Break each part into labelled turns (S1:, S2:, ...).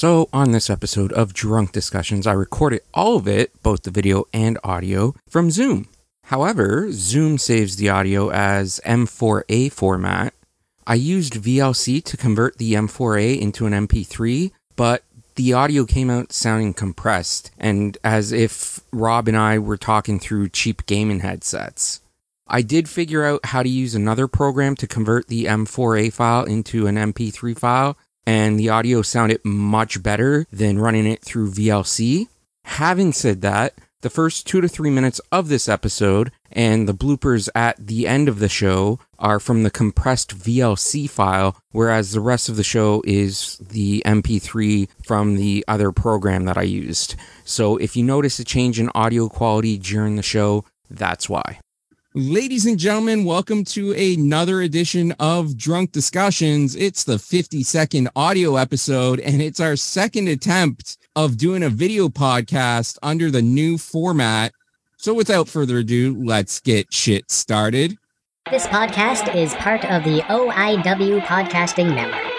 S1: So, on this episode of Drunk Discussions, I recorded all of it, both the video and audio, from Zoom. However, Zoom saves the audio as M4A format. I used VLC to convert the M4A into an MP3, but the audio came out sounding compressed and as if Rob and I were talking through cheap gaming headsets. I did figure out how to use another program to convert the M4A file into an MP3 file, and the audio sounded much better than running it through VLC. Having said that, the first two to three minutes of this episode and the bloopers at the end of the show are from the compressed VLC file, whereas the rest of the show is the MP3 from the other program that I used. So if you notice a change in audio quality during the show, that's why. Ladies and gentlemen, welcome to another edition of Drunk Discussions. It's the 50 second audio episode, and it's our second attempt of doing a video podcast under the new format. So without further ado, let's get shit started.
S2: This podcast is part of the OIW Podcasting Network.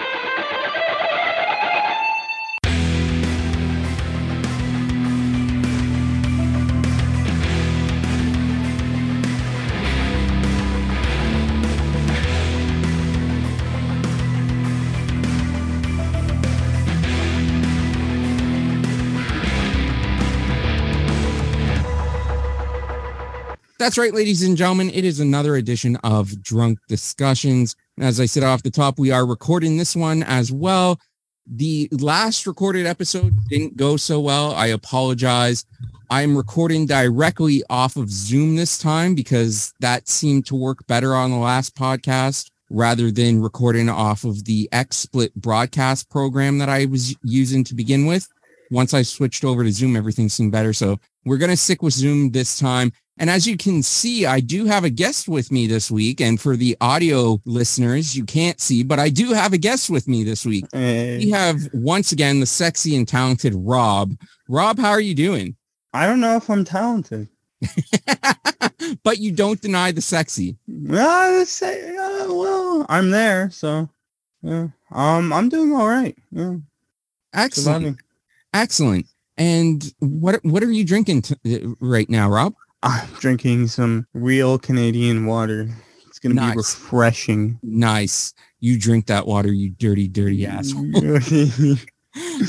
S1: That's right, ladies and gentlemen. It is another edition of Drunk Discussions. As I said off the top, we are recording this one as well. The last recorded episode didn't go so well. I apologize. I'm recording directly off of Zoom this time because that seemed to work better on the last podcast rather than recording off of the XSplit broadcast program that I was using to begin with. Once I switched over to Zoom, everything seemed better. So we're going to stick with Zoom this time. And as you can see, I do have a guest with me this week. And for the audio listeners, you can't see, but I do have a guest with me this week.
S3: Hey.
S1: We have once again the sexy and talented Rob. Rob, how are you doing?
S3: I don't know if I'm talented.
S1: but you don't deny the sexy.
S3: Well, say, uh, well, I'm there, so yeah. Um, I'm doing all right. Yeah,
S1: Excellent.
S3: surviving.
S1: Excellent. And what what are you drinking t- right now, Rob?
S3: I'm drinking some real Canadian water. It's gonna
S1: Nice.
S3: be refreshing.
S1: Nice. You drink that water, you dirty, dirty asshole.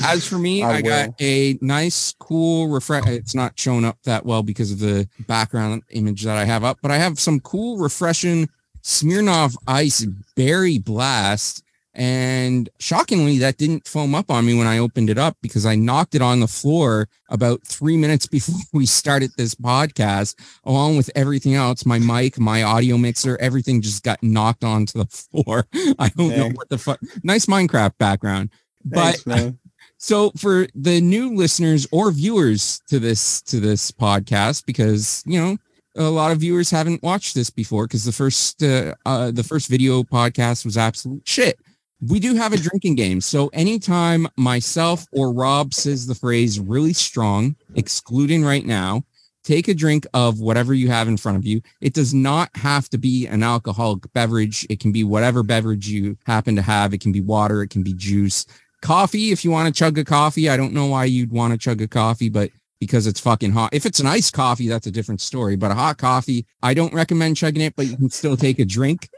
S1: As for me, I,
S3: I
S1: got a nice, cool, refresh. It's not showing up that well because of the background image that I have up, but I have some cool, refreshing Smirnoff Ice Berry Blast. And shockingly, that didn't foam up on me when I opened it up because I knocked it on the floor about three minutes before we started this podcast, along with everything else. My mic, my audio mixer, everything just got knocked onto the floor. I don't know what the fuck. Nice Minecraft background. But
S3: man.
S1: so for the new listeners or viewers to this to this podcast, because you know a lot of viewers haven't watched this before, because the first uh, uh, the first video podcast was absolute shit. We do have a drinking game, so anytime myself or Rob says the phrase "really strong," excluding right now, take a drink of whatever you have in front of you. It does not have to be an alcoholic beverage. It can be whatever beverage you happen to have. It can be water. It can be juice coffee if you want to chug a coffee. I don't know why you'd want to chug a coffee, but because it's fucking hot. If it's an iced coffee, that's a different story. But a hot coffee, I don't recommend chugging it, but you can still take a drink.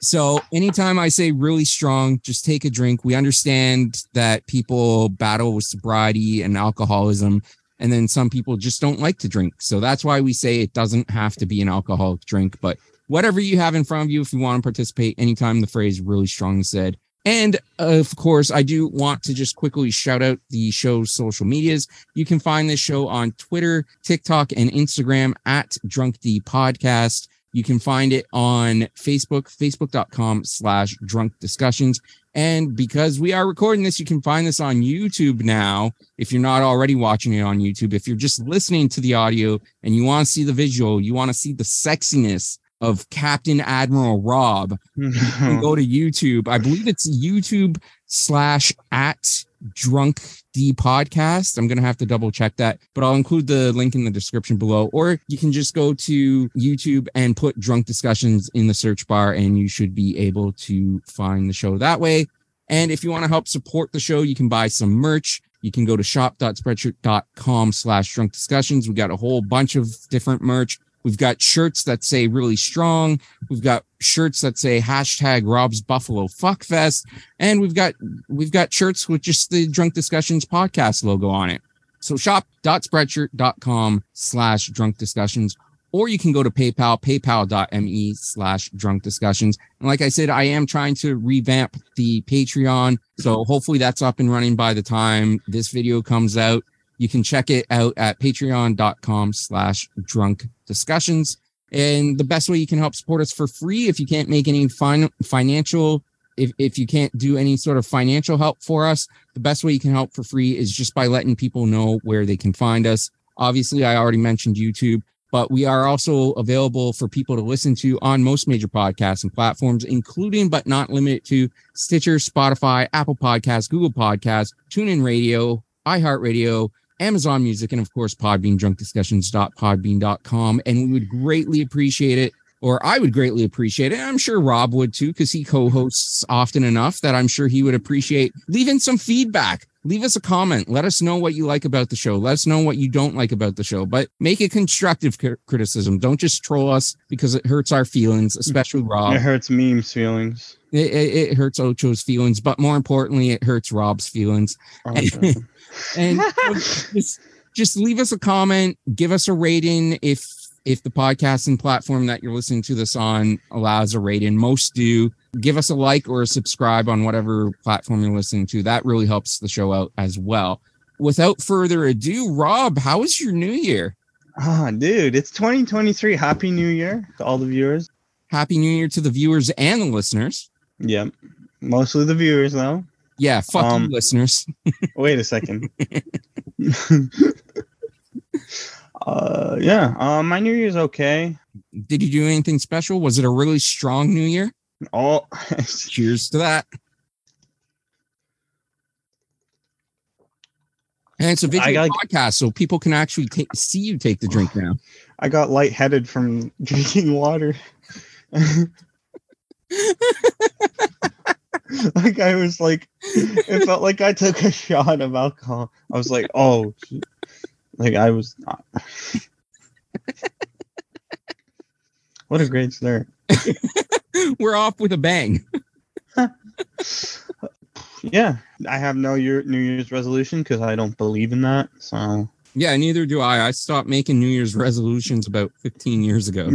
S1: So anytime I say really strong, just take a drink. We understand that people battle with sobriety and alcoholism, and then some people just don't like to drink. So that's why we say it doesn't have to be an alcoholic drink, but whatever you have in front of you, if you want to participate, anytime the phrase really strong is said, and of course, I do want to just quickly shout out the show's social medias. You can find this show on Twitter, TikTok, and Instagram at Drunk D Podcast. You can find it on Facebook, facebook.com slash drunk discussions. And because we are recording this, you can find this on YouTube now. If you're not already watching it on YouTube, if you're just listening to the audio and you want to see the visual, you want to see the sexiness of Captain Admiral Rob, you can go to YouTube. I believe it's YouTube slash at drunk D podcast. I'm going to have to double check that, but I'll include the link in the description below. Or you can just go to YouTube and put drunk discussions in the search bar and you should be able to find the show that way. And if you want to help support the show, you can buy some merch. You can go to shop.spreadshirt.com slash drunk discussions. We got a whole bunch of different merch. We've got shirts that say really strong. We've got shirts that say hashtag Rob's Buffalo Fuckfest. And we've got we've got shirts with just the Drunk Discussions podcast logo on it. So shop.spreadshirt.com slash drunk discussions, or you can go to PayPal, paypal.me slash drunk discussions. And like I said, I am trying to revamp the Patreon. So hopefully that's up and running by the time this video comes out. You can check it out at patreon.com slash drunk discussions. And the best way you can help support us for free, if you can't make any fin- financial, if, if you can't do any sort of financial help for us, the best way you can help for free is just by letting people know where they can find us. Obviously, I already mentioned YouTube, but we are also available for people to listen to on most major podcasts and platforms, including but not limited to Stitcher, Spotify, Apple Podcasts, Google Podcasts, TuneIn Radio, iHeartRadio, Amazon Music, and of course, Podbean, drunkdiscussions.podbean.com. And we would greatly appreciate it, or I would greatly appreciate it. I'm sure Rob would too, because he co hosts often enough that I'm sure he would appreciate leaving some feedback. Leave us a comment. Let us know what you like about the show. Let us know what you don't like about the show, but make it constructive cr- criticism. Don't just troll us because it hurts our feelings, especially Rob.
S3: It hurts memes feelings.
S1: It, it, it hurts Ocho's feelings, but more importantly, it hurts Rob's feelings.
S3: Oh,
S1: And- just just leave us a comment give us a rating if if the podcasting platform that you're listening to this on allows a rating most do give us a like or a subscribe on whatever platform you're listening to that really helps the show out as well without further ado rob how was your new year
S3: Ah, dude, it's 2023. Happy New Year to all the viewers.
S1: happy new year to the viewers and the listeners
S3: Yep. Mostly the viewers, though.
S1: Yeah fuck
S3: Um,
S1: you listeners
S3: Wait a second. uh, yeah. Um, my New Year's okay.
S1: did you do anything special was it a really strong new year
S3: All
S1: Cheers to that. And it's a video
S3: got-
S1: podcast, so people can actually take, see you take the drink now.
S3: I got lightheaded from drinking water. like I was like, it felt like I took a shot of alcohol. I was like, oh, shit. like I was not. what a great start.
S1: We're off with a bang.
S3: Yeah, I have no year New Year's resolution because I don't believe in that. So
S1: Yeah, neither do I. I stopped making New Year's resolutions about 15 years ago.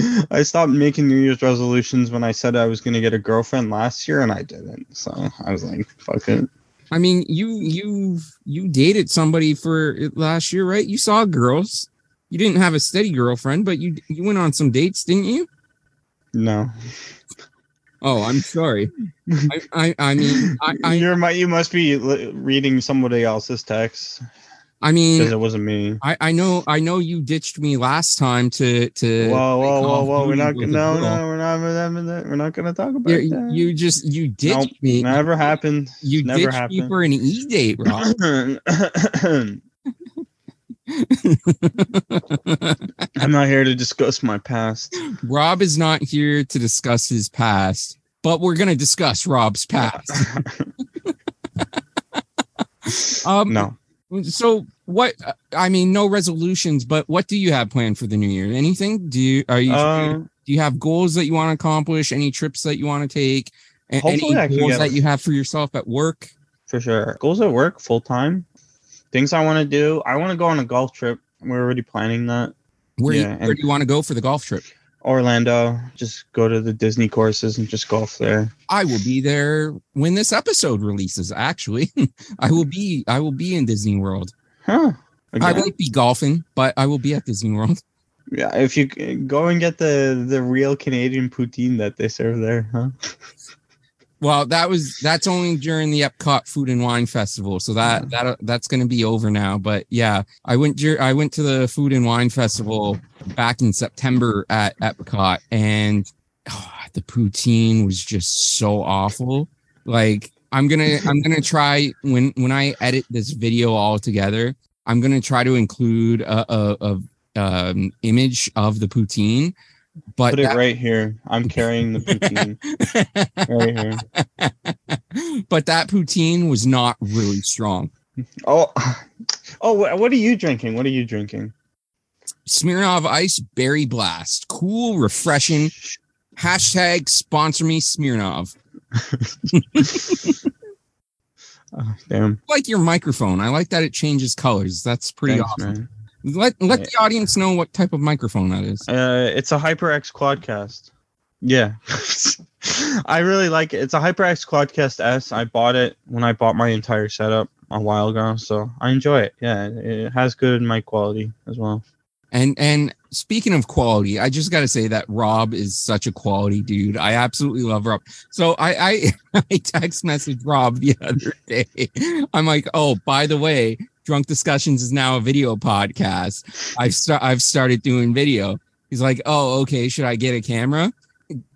S3: I stopped making New Year's resolutions when I said I was going to get a girlfriend last year, and I didn't. So I was like, "Fuck it."
S1: I mean, you you you dated somebody for it last year, right? You saw girls. You didn't have a steady girlfriend, but you you went on some dates, didn't you?
S3: No,
S1: Oh, I'm sorry. I I, I mean I, I
S3: you're my. You must be reading somebody else's text
S1: I mean
S3: it wasn't me.
S1: I, I know I know you ditched me last time to to
S3: Whoa, whoa, whoa, whoa! We're not. No, no, we're not. We're not. We're not going to talk about
S1: You,
S3: that.
S1: you just you ditched
S3: Nope,
S1: me.
S3: Never happened.
S1: You
S3: never
S1: ditched
S3: happened.
S1: me for an e date, Rob.
S3: I'm not here to discuss my past.
S1: Rob is not here to discuss his past, but we're gonna discuss Rob's past. Um,
S3: no.
S1: So what? I mean, no resolutions, but what do you have planned for the new year? Anything? Do you are you
S3: Uh,
S1: do you have goals that you want to accomplish? Any trips that you want to take? A-
S3: Hopefully I
S1: Any goals that you have for yourself at work?
S3: for sure. Goals at work full time. Things I want to do. I want to go on a golf trip. We're already planning that.
S1: Where
S3: Yeah,
S1: you, where do you want to go for the golf trip?
S3: Orlando. Just go to the Disney courses and just golf there.
S1: I will be there when this episode releases. Actually, I will be I will be in Disney World.
S3: Huh.
S1: I
S3: Again?
S1: won't be golfing, but I will be at Disney World.
S3: Yeah, if you go and get the the real Canadian poutine that they serve there, huh?
S1: Well, that was that's only during the Epcot Food and Wine Festival, so that that that's going to be over now. But yeah, I went I went to the Food and Wine Festival back in September at Epcot, and oh, the poutine was just so awful. Like I'm gonna I'm gonna try when when I edit this video all together, I'm gonna try to include a, a, a um, image of the poutine but
S3: Put it
S1: that-
S3: right here. I'm carrying the poutine right here.
S1: but that poutine was not really strong.
S3: Oh, oh, what are you drinking? What are you drinking?
S1: Smirnoff Ice Berry Blast, cool, refreshing. Hashtag sponsor me Smirnoff.
S3: Oh, damn.
S1: I like your microphone. I like that it changes colors. That's pretty
S3: Thanks,
S1: awesome.
S3: man.
S1: Let let the audience know what type of microphone that is.
S3: Uh, it's a HyperX Quadcast. Yeah, I really like it. It's a HyperX Quadcast S. I bought it when I bought my entire setup a while ago, so I enjoy it. Yeah, it has good mic quality as well.
S1: And and speaking of quality, I just got to say that Rob is such a quality dude. I absolutely love Rob. So I I, I text message Rob the other day. I'm like, oh, by the way, Drunk Discussions is now a video podcast. I've start I've started doing video. He's like, oh, okay. Should I get a camera?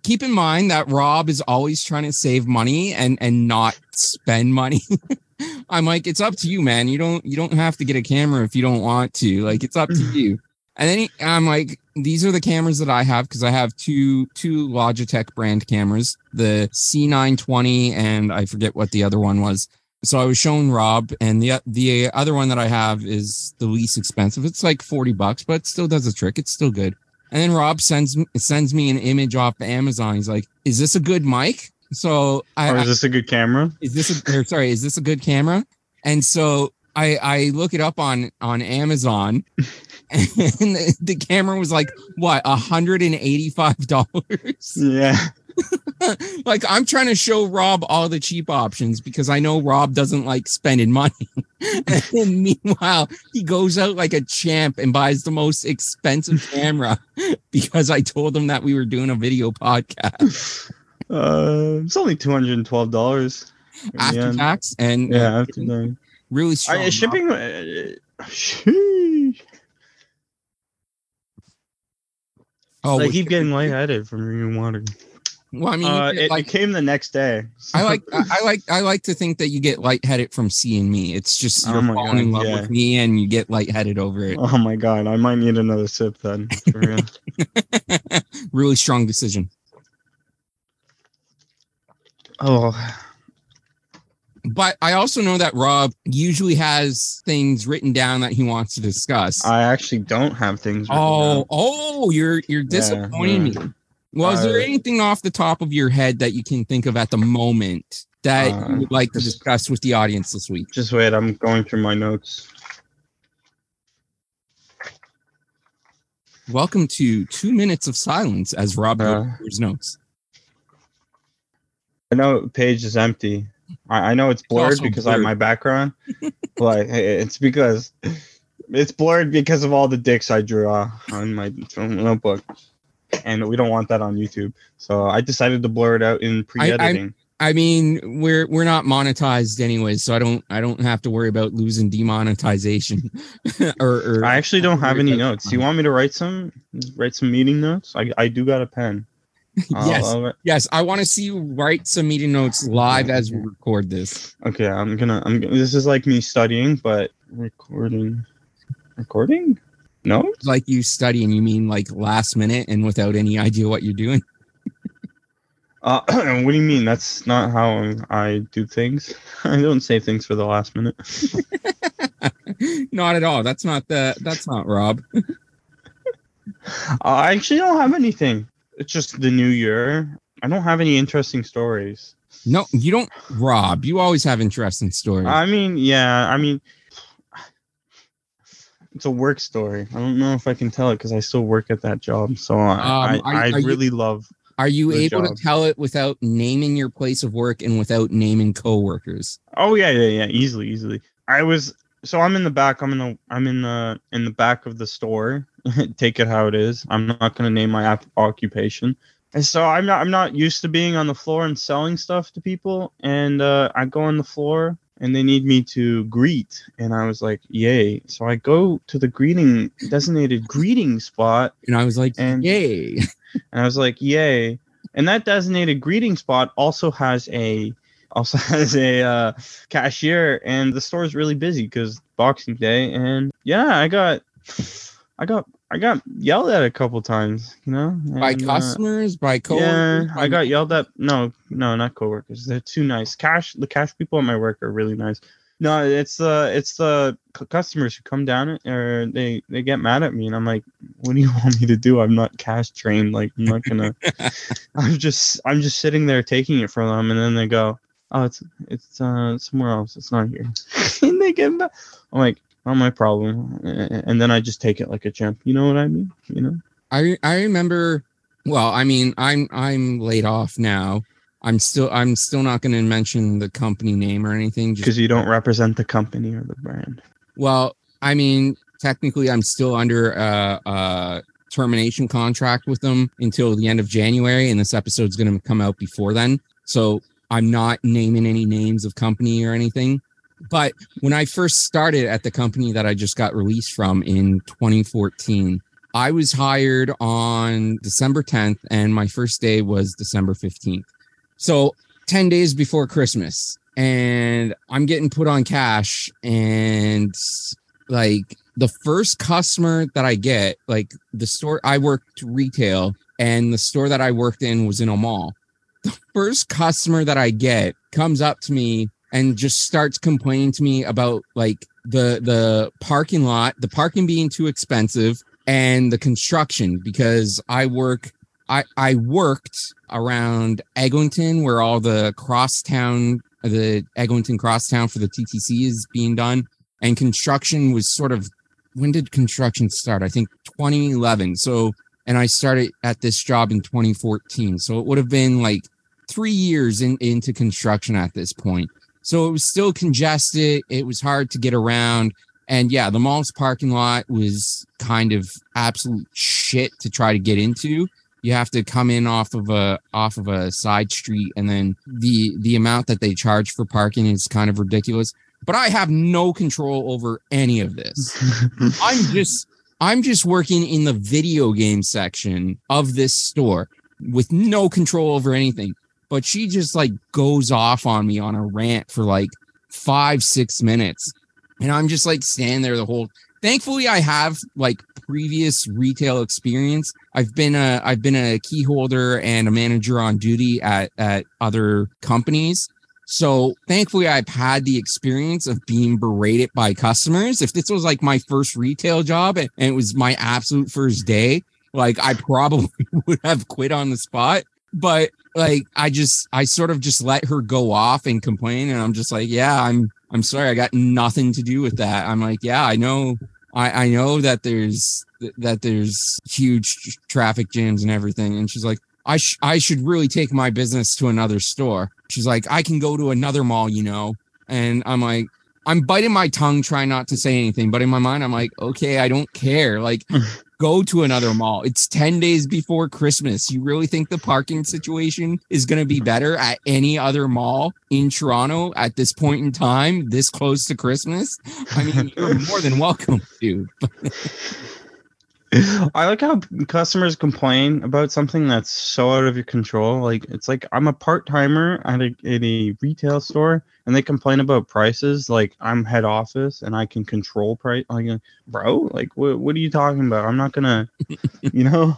S1: Keep in mind that Rob is always trying to save money and and not spend money. I'm like, it's up to you, man. You don't you don't have to get a camera if you don't want to. Like, it's up to mm-hmm. you. And then he, I'm like, these are the cameras that I have because I have two two Logitech brand cameras, the C920 and I forget what the other one was. So I was shown Rob, and the the other one that I have is the least expensive. It's like forty bucks, but still does the trick. It's still good. And then Rob sends me- sends me an image off Amazon. He's like, "Is this a good mic?" So I,
S3: Or is this a good camera?
S1: is this a or sorry is this a good camera and so i i look it up on on amazon and the, the camera was like what a hundred and eighty five dollars
S3: Yeah.
S1: like i'm trying to show rob all the cheap options because i know rob doesn't like spending money and meanwhile he goes out like a champ and buys the most expensive camera because i told him that we were doing a video podcast
S3: Uh, it's only two hundred and twelve dollars.
S1: after tax and
S3: Yeah, after that.
S1: really strong,
S3: Uh,
S1: Rob.
S3: shipping. Uh,
S1: oh
S3: I keep getting lightheaded from drinking water.
S1: Well, I mean,
S3: Uh, it,
S1: like,
S3: it came the next day.
S1: I like, I I like, I like to think that you get lightheaded from seeing me. It's just you're
S3: Oh my
S1: falling in love
S3: yeah.
S1: with me, and you get lightheaded over it.
S3: Oh my god, I might need another sip then.
S1: Really strong decision.
S3: oh,
S1: But I also know that Rob usually has things written down that he wants to discuss.
S3: I actually don't have things. written
S1: oh,
S3: down.
S1: oh, you're you're disappointing
S3: yeah.
S1: me. Well, is there
S3: Uh,
S1: anything off the top of your head that you can think of at the moment that
S3: Uh,
S1: you would like to discuss with the audience this week?
S3: Just wait, I'm going through my notes.
S1: Welcome to two minutes of silence as Rob
S3: Uh.
S1: goes through his notes.
S3: I know page is empty. I, I know it's blurred
S1: also
S3: because I have my background, but it's because it's blurred because of all the dicks I drew uh, on my notebook, and we don't want that on YouTube. So I decided to blur it out in pre-editing.
S1: I mean, we're we're not monetized anyways, so I don't I don't have to worry about losing demonetization. or, or
S3: I actually don't have any notes. Do you want me to write some? Write some meeting notes? I, I do got a pen.
S1: Yes,
S3: I'll
S1: yes, I want to see you write some meeting notes live as we record this.
S3: okay, I'm gonna. I'm. Gonna, this is like me studying, but recording. Recording? No.
S1: Like you study and you mean like last minute and without any idea what you're doing?
S3: Uh, what do you mean? That's not how I do things. I don't save things for the last minute.
S1: not at all. That's not the. That's not Rob.
S3: I actually don't have anything. It's just the new year. I don't have any interesting stories.
S1: No, you don't. Rob, you always have interesting stories.
S3: I mean, yeah, I mean, it's a work story. I don't know if I can tell it because I still work at that job. So I,
S1: Um, are-
S3: I, I
S1: are you-
S3: really love.
S1: Are you able
S3: job.
S1: to tell it without naming your place of work and without naming coworkers?
S3: Oh yeah, yeah, yeah, easily, easily. I was so I'm in the back. I'm in the I'm in the in the back of the store. Take it how it is. I'm not gonna name my ap- occupation. And so I'm not I'm not used to being on the floor and selling stuff to people. And uh, I go on the floor and they need me to greet, and I was like, yay! So I go to the greeting designated greeting spot,
S1: And I was like,
S3: And-
S1: yay.
S3: and I was like, "Yay!" And that designated greeting spot also has a also has a uh, cashier, and the store is really busy because Boxing Day. And yeah, I got, I got, I got yelled at a couple times, you know,
S1: by
S3: and, uh,
S1: customers, by
S3: yeah. I got yelled at. No, no, not coworkers. They're too nice. Cash, the cash people at my work are really nice. No, it's the it's the cu- customers who come down or they they get mad at me, and I'm like, what do you want me to do? I'm not cash trained. Like I'm not gonna. I'm just I'm just sitting there taking it from them, and then they go, oh, it's it's uh somewhere else. It's not here, and they get mad. I'm like, not my problem, and then I just take it like a champ. You know what I mean? You know.
S1: I I remember. Well, I mean, I'm I'm laid off now. I'm still I'm still not going to mention the company name or anything.
S3: Because you don't represent the company or the brand.
S1: Well, I mean, technically, I'm still under a, a termination contract with them until the end of January, and this episode's going to come out before then. So I'm not naming any names of company or anything. But when I first started at the company that I just got released from in 2014, I was hired on December 10th, and my first day was December 15th. So 10 days before Christmas and I'm getting put on cash and like the first customer that I get, like the store I worked retail and the store that I worked in was in a mall. The first customer that I get comes up to me and just starts complaining to me about like the the parking lot, the parking being too expensive and the construction because I work I I worked around Eglinton where all the crosstown the Eglinton crosstown for the TTC is being done and construction was sort of when did construction start? I think 2011. So and I started at this job in 2014. So it would have been like 3 years in, into construction at this point. So it was still congested, it was hard to get around. And yeah, the mall's parking lot was kind of absolute shit to try to get into. You have to come in off of a off of a side street and then the the amount that they charge for parking is kind of ridiculous. But i have no control over any of this. I'm just i'm just working in the video game section of this store with no control over anything but she just like goes off on me on a rant for like five six minutes. And i'm just like standing there the whole thankfully i have like previous retail experience. I've been a i've been a key holder and a manager on duty at at other companies. So thankfully i've had the experience of being berated by customers. If this was like my first retail job and it was my absolute first day like i probably would have quit on the spot. But like i just i sort of just let her go off and complain and i'm just like yeah i'm i'm sorry i got nothing to do with that i'm like yeah i know I, I know that there's that there's huge traffic jams and everything. And she's like, I sh- I should really take my business to another store. She's like, I can go to another mall, you know. And I'm like, I'm biting my tongue, trying not to say anything, but in my mind, I'm like, okay, I don't care. Like, go to another mall. It's 10 days before Christmas. You really think the parking situation is going to be better at any other mall in Toronto at this point in time, this close to Christmas? I mean, you're more than welcome, dude.
S3: I like how customers complain about something that's so out of your control. Like it's like I'm a part timer at a, at a retail store, and they complain about prices. Like I'm head office and I can control price. Like, uh, bro, like what what are you talking about? I'm not gonna, you know,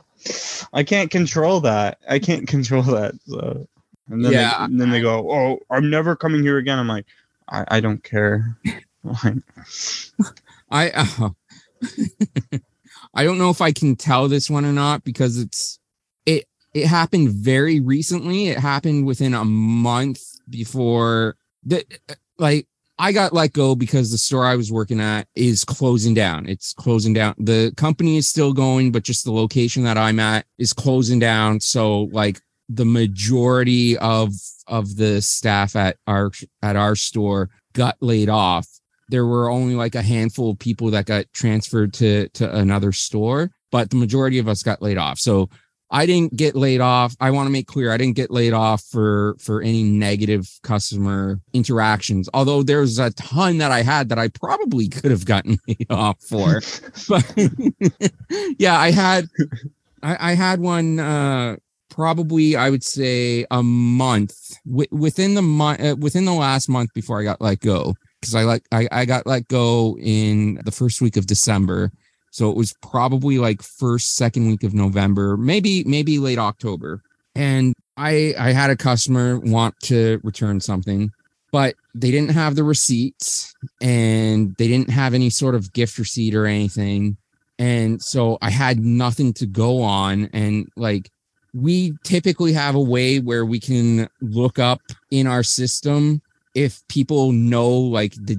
S3: I can't control that. I can't control that. So, and then
S1: Yeah,
S3: they, and then they go, oh, I'm never coming here again. I'm like, I, I don't care.
S1: I uh, I don't know if I can tell this one or not because it's it it happened very recently. It happened within a month before the like I got let go because the store I was working at is closing down. It's closing down. The company is still going, but just the location that I'm at is closing down. So like the majority of of the staff at our at our store got laid off there were only like a handful of people that got transferred to to another store but the majority of us got laid off. So i didn't get laid off. I want to make clear i didn't get laid off for for any negative customer interactions although there's a ton that i had that i probably could have gotten laid off for. But yeah i had I, I had one uh probably i would say a month w- within the month uh, within the last month before i got let go because I like I, I got let go in the first week of December. So it was probably like first, second week of November, maybe, maybe late October. And I I had a customer want to return something, but they didn't have the receipts and they didn't have any sort of gift receipt or anything. And so I had nothing to go on. And like we typically have a way where we can look up in our system if people know like the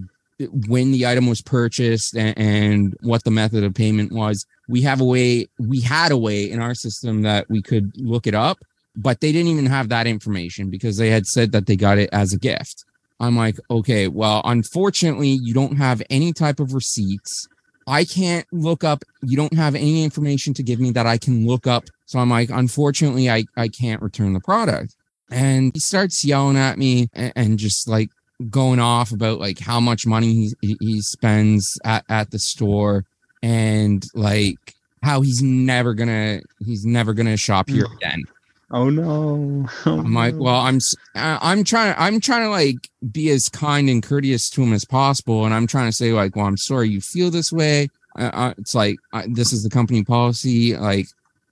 S1: when the item was purchased and, and, what the method of payment was we have a way we had a way in our system that we could look it up but they didn't even have that information because they had said that they got it as a gift. I'm like okay well unfortunately you don't have any type of receipts. I can't look up you don't have any information to give me that i can look up. So i'm like unfortunately i i can't return the product and he starts yelling at me and, and just like going off about like how much money he he spends at, at the store and like how he's never gonna he's never gonna shop here again.
S3: Oh no! Oh,
S1: I'm like, well, I'm I'm trying I'm trying to like be as kind and courteous to him as possible, and I'm trying to say like, well, I'm sorry you feel this way. Uh, it's like uh, this is the company policy. Like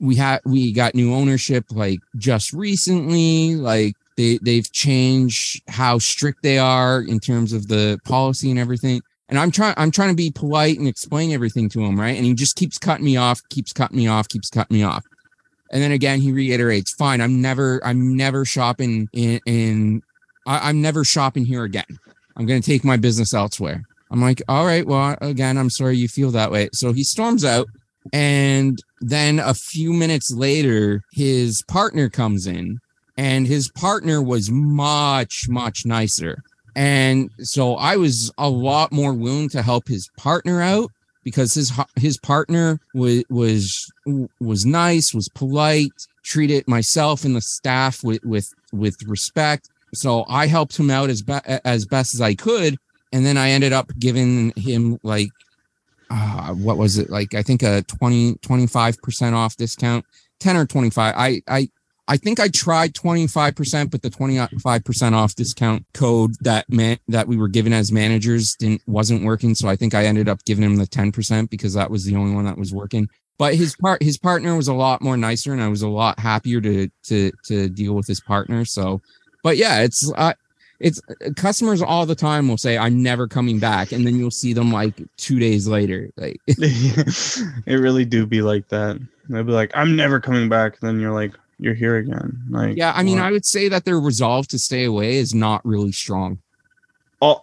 S1: we had we got new ownership like just recently. Like they they've changed how strict they are in terms of the policy and everything. And I'm trying I'm trying to be polite and explain everything to him, right? And he just keeps cutting me off, keeps cutting me off, keeps cutting me off. And then again, he reiterates, "Fine, I'm never I'm never shopping in in I, I'm never shopping here again. I'm going to take my business elsewhere." I'm like, "All right, well, again, I'm sorry you feel that way." So he storms out and then a few minutes later, his partner comes in and his partner was much much nicer. And so i was a lot more willing to help his partner out because his his partner was was was nice was polite treated myself and the staff with with with respect. So i helped him out as be- as best as i could. And then i ended up giving him like uh, what was it like i think a 20 25% off discount 10 or 25 i i I think I tried 25%, but the 25% off discount code that meant that we were given as managers didn't wasn't working. So I think I ended up giving him the 10% because that was the only one that was working. But his part his partner was a lot more nicer and I was a lot happier to to to deal with his partner. So but yeah, it's uh, it's customers all the time will say I'm never coming back and then you'll see them like 2 days later like
S3: it really do be like that. They'll be like I'm never coming back then you're like you're here again. Like,
S1: yeah, I mean, what? I would say that their resolve to stay away is not really strong.
S3: Oh.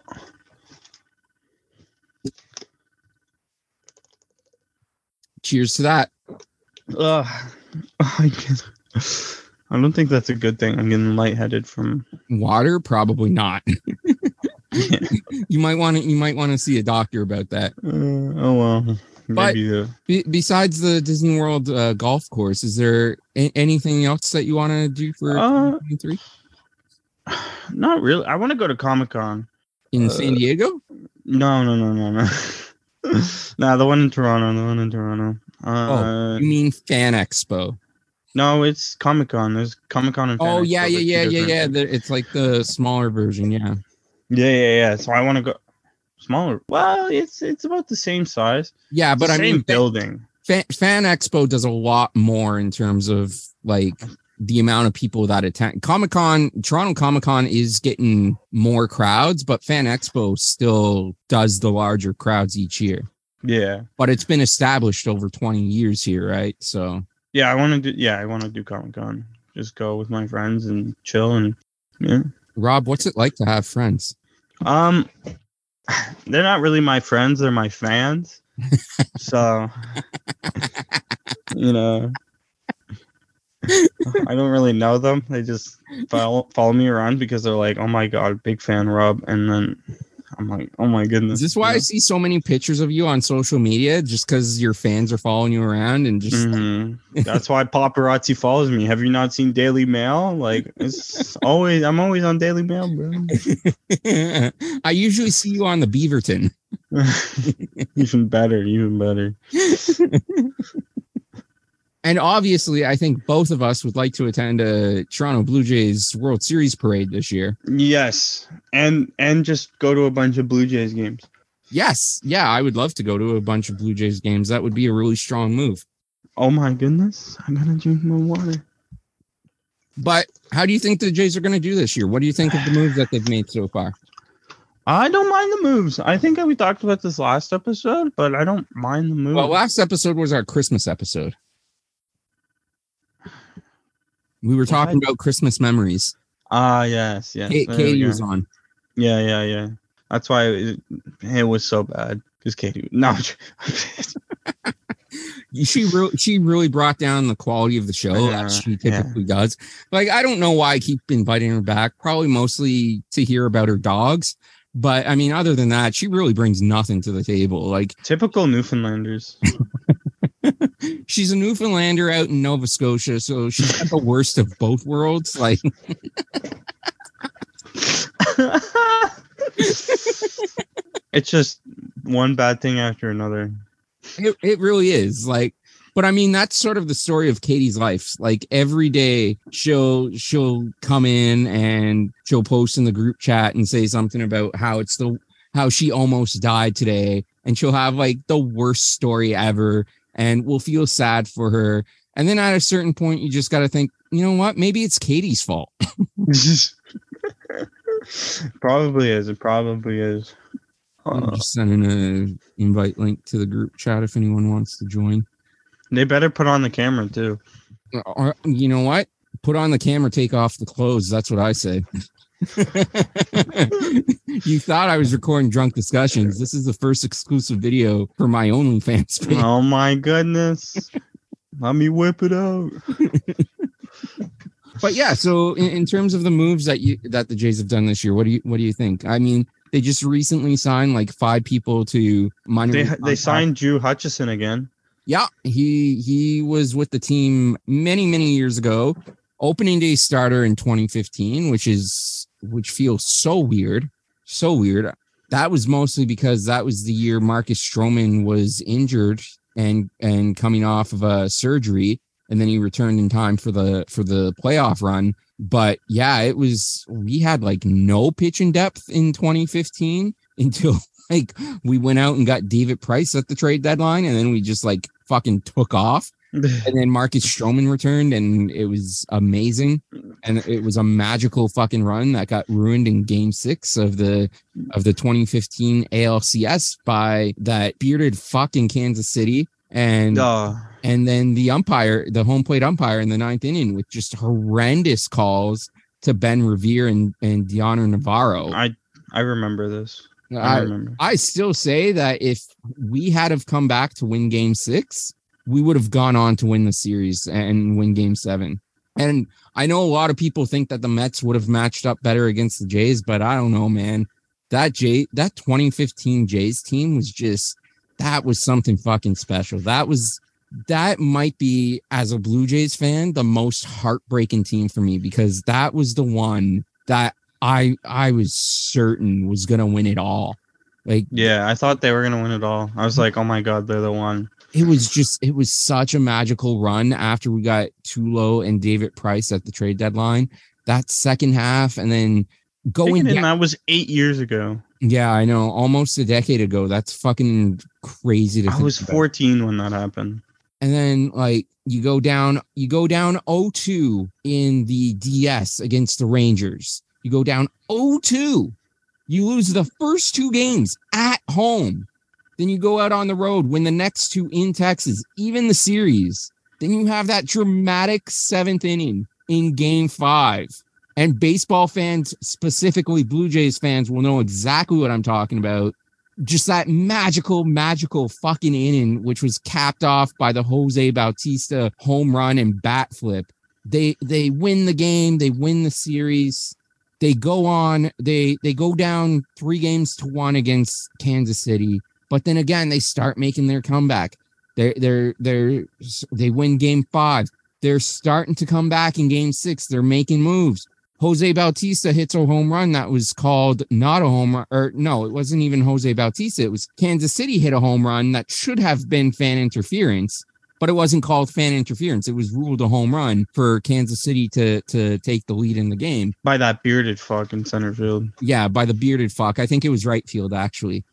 S1: Cheers to that.
S3: Uh, I, I don't think that's a good thing. I'm getting lightheaded from
S1: water. Probably not. you might want to. You might want to see a doctor about that.
S3: Uh, oh well.
S1: But be, besides the Disney World uh, golf course, is there a- anything else that you want to do for
S3: uh, 2023? Not really. I want to go to Comic Con
S1: in uh, San Diego.
S3: No, no, no, no, no. nah, the one in Toronto. The one in Toronto. Uh,
S1: oh, you mean Fan Expo?
S3: No, it's Comic Con. There's Comic Con
S1: Oh yeah, yeah, yeah, yeah, yeah. It's like the smaller version. Yeah.
S3: Yeah, yeah, yeah. So I want to go smaller. Well, it's it's about the same size.
S1: Yeah, but I
S3: same
S1: mean,
S3: building.
S1: Fan, Fan Expo does a lot more in terms of like the amount of people that attend. Comic Con, Toronto Comic Con is getting more crowds, but Fan Expo still does the larger crowds each year.
S3: Yeah,
S1: but it's been established over twenty years here, right? So
S3: yeah, I want to do. Yeah, I want to do Comic Con. Just go with my friends and chill and yeah.
S1: Rob, what's it like to have friends?
S3: Um, they're not really my friends they're my fans so you know i don't really know them they just follow follow me around because they're like oh my god big fan rob and then i'm like oh my goodness
S1: is this why
S3: you
S1: i see so many pictures of you on social media just because your fans are following you around and just
S3: mm-hmm. that's why paparazzi follows me. Have you not seen daily mail? Like it's always i'm always on daily mail bro.
S1: I usually see you on the beaverton.
S3: Even better even better
S1: and obviously i think both of us would like to attend a toronto blue jays world series parade this year
S3: yes and and just go to a bunch of blue jays games
S1: Yes, yeah, I would love to go to a bunch of Blue Jays games. That would be a really strong move.
S3: Oh my goodness. I'm gonna drink my water.
S1: But how do you think the Jays are going to do this year? What do you think of the moves that they've made so far?
S3: I don't mind the moves. I think we talked about this last episode, but I don't mind the moves.
S1: Well, last episode was our Christmas episode. We were talking
S3: What?
S1: about Christmas memories.
S3: Ah, yes, yes.
S1: Kate, Katie was on.
S3: Yeah, yeah, yeah. That's why it, it was so bad because Katie. No,
S1: She really, she really brought down the quality of the show
S3: Yeah,
S1: as she typically does. Like, I don't know why I keep inviting her back. Probably mostly to hear about her dogs. But I mean, other than that, she really brings nothing to the table. Like,
S3: typical Newfoundlanders.
S1: she's a Newfoundlander out in Nova Scotia, so she's got the worst of both worlds. Like,
S3: it's just one bad thing after another.
S1: It, it really is like but i mean that's sort of the story of katie's life like every day she'll she'll come in and she'll post in the group chat and say something about how it's the how she almost died today and she'll have like the worst story ever and we'll feel sad for her and then at a certain point you just got to think you know what maybe it's katie's fault
S3: probably is. It probably is.
S1: i'm
S3: Uh,
S1: just sending a invite link to the group chat if anyone wants to join
S3: they better put on the camera too.
S1: Or, you know what? Put on the camera, take off the clothes. That's what I say. you thought I was recording drunk discussions. This is the first exclusive video for my OnlyFans page.
S3: Oh my goodness. Let me whip it out.
S1: But yeah, so in, in terms of the moves that you that the Jays have done this year, what do you what do you think? I mean, they just recently signed like five people to minor.
S3: They they signed Drew Hutchison again.
S1: Yeah, he he was with the team many many years ago. Opening day starter in 2015, which is which feels so weird, so weird. That was mostly because that was the year Marcus Stroman was injured and and coming off of a surgery, and then he returned in time for the for the playoff run. But yeah, it was we had like no pitching depth in 2015 until like we went out and got David Price at the trade deadline, and then we just like fucking took off. And then Marcus Stroman returned, and it was amazing. And it was a magical fucking run that got ruined in Game Six of the of the 2015 ALCS by that bearded fucking Kansas City. And
S3: Duh.
S1: and then the umpire, the home plate umpire in the ninth inning with just horrendous calls to Ben Revere and and Dioner Navarro.
S3: I I remember this. I,
S1: I,
S3: remember.
S1: I still say that if we had have come back to win game six, we would have gone on to win the series and win game seven. And I know a lot of people think that the Mets would have matched up better against the Jays, but I don't know, man. That Jay that 2015 Jays team was just that was something fucking special. That was that might be as a Blue Jays fan the most heartbreaking team for me because that was the one that I I was certain was gonna win it all. Like
S3: Yeah, I thought they were gonna win it all. I was mm-hmm. like, oh my god, they're the one.
S1: It was just it was such a magical run after we got Tulo and David Price at the trade deadline. That second half and then going
S3: Thinking
S1: down,
S3: that was eight years ago.
S1: yeah, I know, almost a decade ago. That's fucking crazy to
S3: I was
S1: about.
S3: 14 when that happened.
S1: and then like you go down you go down 0-2 in the DS against the Rangers. You go down 0-2. You lose the first two games at home. Then you go out on the road, win the next two in Texas, even the series. Then you have that dramatic seventh inning in game five. And baseball fans, specifically Blue Jays fans, will know exactly what I'm talking about just that magical, magical fucking inning, which was capped off by the Jose Bautista home run and bat flip. They they win the game, they win the series. They go on, they they go down three games to one against Kansas City, but then again they start making their comeback. They're they're they're they win game five. They're starting to come back in game six. They're making moves. Jose Bautista hits a home run that was called not a home run, or no, it wasn't even Jose Bautista. It was Kansas City hit a home run that should have been fan interference, but it wasn't called fan interference. It was ruled a home run for Kansas City to to take the lead in the game.
S3: By that bearded fuck in center field.
S1: Yeah, by the bearded fuck. I think it was right field actually.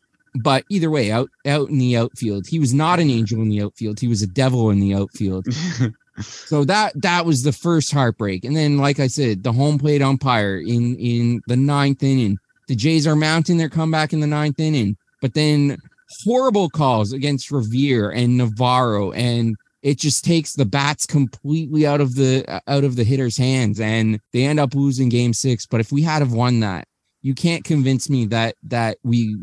S1: But either way, out out in the outfield, he was not an angel in the outfield. He was a devil in the outfield. so that that was the first heartbreak. And then, like I said, the home plate umpire in in the ninth inning. The Jays are mounting their comeback in the ninth inning, but then horrible calls against Revere and Navarro, and it just takes the bats completely out of the out of the hitter's hands, and they end up losing Game Six. But if we had have won that, you can't convince me that that we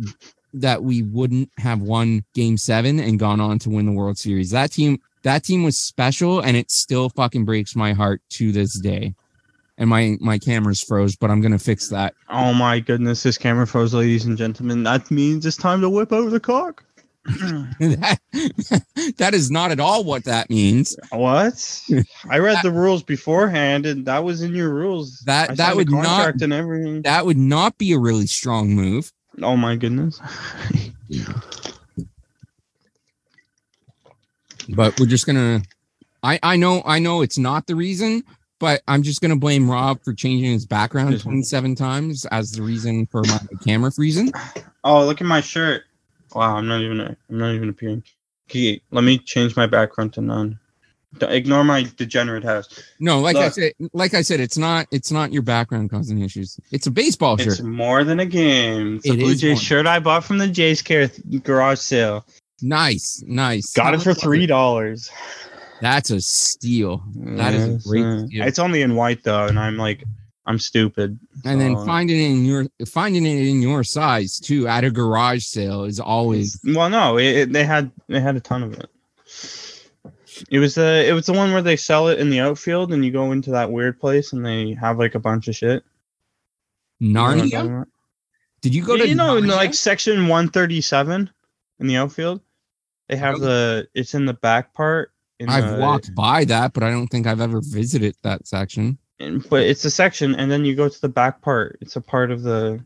S1: that we wouldn't have won game seven and gone on to win the World Series. That team, that team was special and it still fucking breaks my heart to this day. And my my camera's froze, but I'm gonna fix that.
S3: Oh my goodness, this camera froze, ladies and gentlemen. That means it's time to whip over the cock.
S1: that, that is not at all what that means.
S3: What? I read the rules beforehand, and that was in your rules.
S1: That that would not
S3: and everything.
S1: that would not be a really strong move.
S3: Oh my goodness.
S1: but we're just gonna i i know i know it's not the reason but i'm just gonna blame rob for changing his background 27 times as the reason for my camera freezing
S3: Oh, look at my shirt. Wow, I'm not even. I'm not even appearing. Okay, let me change my background to none. Don't- Ignore my degenerate house.
S1: no like i said like i said it's not it's not your background causing issues it's a baseball shirt.
S3: It's more than a game. It's a
S1: It
S3: Blue
S1: is
S3: Jays shirt I bought from the Jays Care garage sale.
S1: nice nice
S3: Got
S1: How
S3: it for three dollars.
S1: that's a steal That is a great uh, steal.
S3: It's only in white though, and I'm like, I'm stupid.
S1: and then
S3: uh,
S1: finding it in your finding it in your size too at a garage sale is always
S3: Well, no, it, it- they had they had a ton of it. It was the it was the one where they sell it in the outfield, and you go into that weird place, and they have like a bunch of shit. You know what I'm talking
S1: narnia did you go to
S3: you know, in
S1: Narnia?
S3: like section one thirty seven in the outfield, they have the it's in the back part. in
S1: I've
S3: the-
S1: walked by that, but I don't think I've ever visited that section.
S3: in- but it's a section, and then you go to the back part. It's a part of the.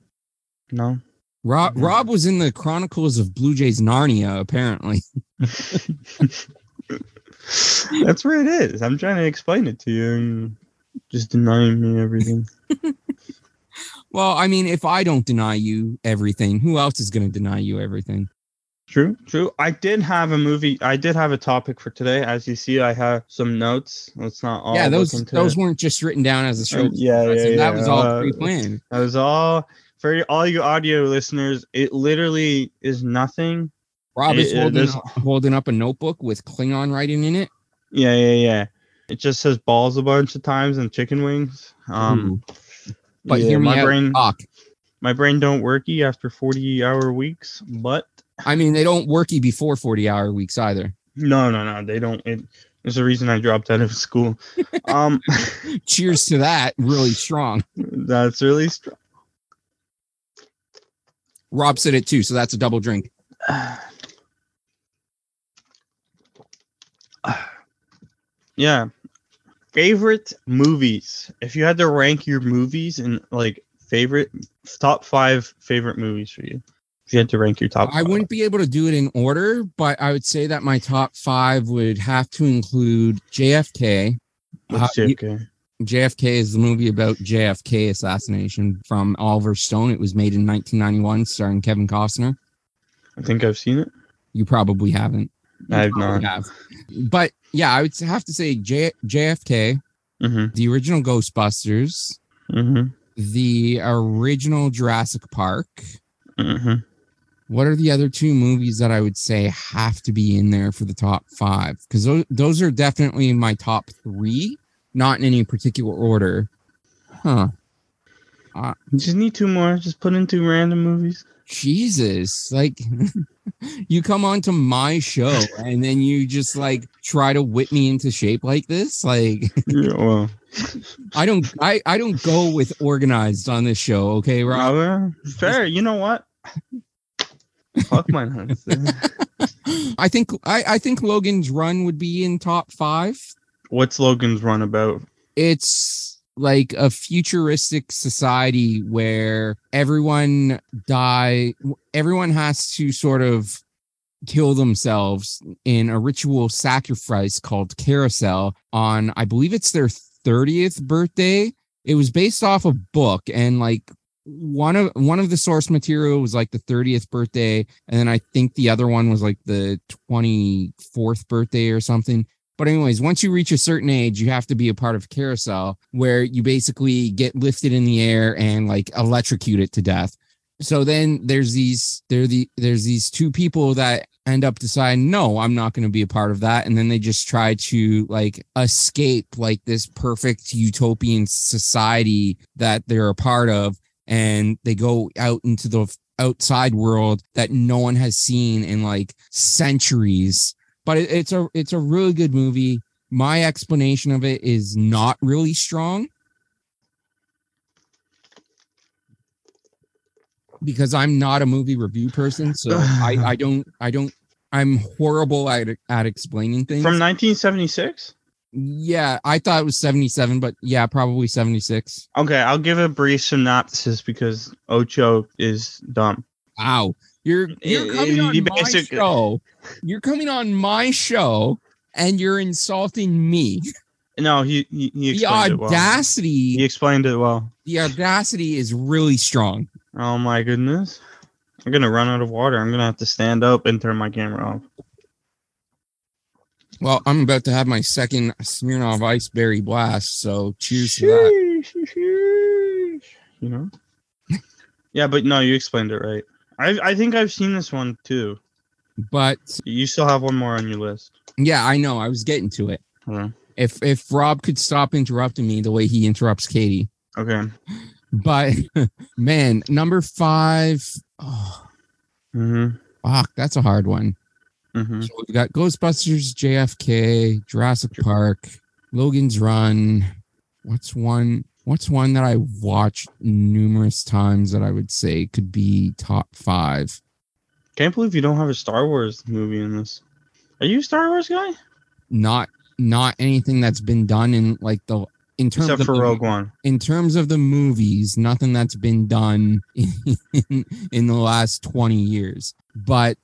S3: No.
S1: Rob. Rob was in the Chronicles of Blue Jays Narnia, apparently.
S3: That's where it is. I'm trying to explain it to you, and just denying me everything.
S1: Well, I mean, if I don't deny you everything, who else is going to deny you everything?
S3: True, true. I did have a movie. I did have a topic for today. As you see, I have some notes. Let's not all
S1: yeah, those those weren't just written down as a show.
S3: Um, yeah, yeah,
S1: that was all
S3: Uh,
S1: pre-planned.
S3: That was all for all you audio listeners. It literally is nothing.
S1: Rob is
S3: it- it
S1: holding holding up a notebook with Klingon writing in it.
S3: Yeah, yeah, yeah. It just says balls a bunch of times and chicken wings. Um,
S1: Ooh. But
S3: yeah,
S1: hear me
S3: my
S1: out.
S3: brain,
S1: Talk.
S3: my brain don't worky after forty hour weeks. But
S1: I mean, they don't worky before forty-hour weeks either.
S3: no, no, no, they don't. It, there's a reason I dropped out of school. Um,
S1: Cheers to that, really strong.
S3: that's really strong.
S1: Rob said it too, so that's a double drink.
S3: yeah. Favorite movies. If you had to rank your movies and like favorite top five favorite movies for you. If you had to rank your top
S1: I
S3: five.
S1: wouldn't be able to do it in order, but I would say that my top five would have to include JFK.
S3: What's
S1: Uh,
S3: JFK?
S1: JFK is the movie about JFK assassination from Oliver Stone. It was made in 1991, starring Kevin Costner.
S3: I think I've seen it.
S1: You probably haven't.
S3: I have not.
S1: have. But yeah, I would have to say J- JFK,
S3: Mm-hmm.
S1: the original Ghostbusters,
S3: Mm-hmm.
S1: the original Jurassic Park.
S3: Mm-hmm.
S1: What are the other two movies that I would say have to be in there for the top five? Because those, those are definitely my top three, not in any particular order. Huh.
S3: You just need two more. Just put in two random movies.
S1: Jesus. Like, you come onto my show and then you just like try to whip me into shape like this. Like,
S3: yeah, well,
S1: I don't, I, I don't go with organized on this show. Okay, Rob.
S3: Fair. You know what? Fuck my nuts.
S1: I think, I, I think Logan's run would be in top five.
S3: What's Logan's run about?
S1: it's like a futuristic society where everyone die everyone has to sort of kill themselves in a ritual sacrifice called carousel on i believe it's their 30th birthday it was based off a book and like one of one of the source material was like the 30th birthday, and then I think the other one was like the 24th birthday or something. But anyways, once you reach a certain age, you have to be a part of carousel where you basically get lifted in the air and like electrocute it to death. So then there's these there the there's these two people that end up deciding no i'm not going to be a part of that. And then they just try to like escape like this perfect utopian society that they're a part of. And they go out into the outside world that no one has seen in like centuries but it, it's a it's a really good movie my explanation of it is not really strong because I'm not a movie review person, so I, I don't I don't I'm horrible at at explaining things.
S3: From 1976?
S1: Yeah, I thought it was 77, but yeah, probably 76.
S3: Okay, I'll give a brief synopsis because Ocho is dumb.
S1: Wow. You're you're coming on
S3: you
S1: my show. You're coming on my show and you're insulting me.
S3: No, he he, he
S1: The
S3: explained it well.
S1: audacity,
S3: He explained it well.
S1: the audacity is really strong.
S3: Oh my goodness. I'm gonna run out of water. I'm gonna have to stand up and turn my camera off.
S1: Well, I'm about to have my second Smirnoff Ice Berry Blast, so cheers to that.
S3: Sheesh, sheesh. You know? yeah, but no, you explained it right. I I think I've seen this one too.
S1: But
S3: You still have one more on your list.
S1: yeah, I know. I was getting to it.
S3: Okay.
S1: If if Rob could stop interrupting me the way he interrupts Katie.
S3: Okay.
S1: But man, number five, oh,
S3: Mm-hmm.
S1: fuck, that's a hard one.
S3: Mm-hmm.
S1: So we've got Ghostbusters, JFK, Jurassic Park, Logan's Run. What's one? What's one that I watched numerous times that I would say could be top five?
S3: Can't believe you don't have a Star Wars movie in this. Are you a Star Wars guy?
S1: Not not anything that's been done in like the in terms
S3: Except
S1: of
S3: for
S1: the,
S3: Rogue One.
S1: in terms of the movies, nothing that's been done in, in the last 20 years. But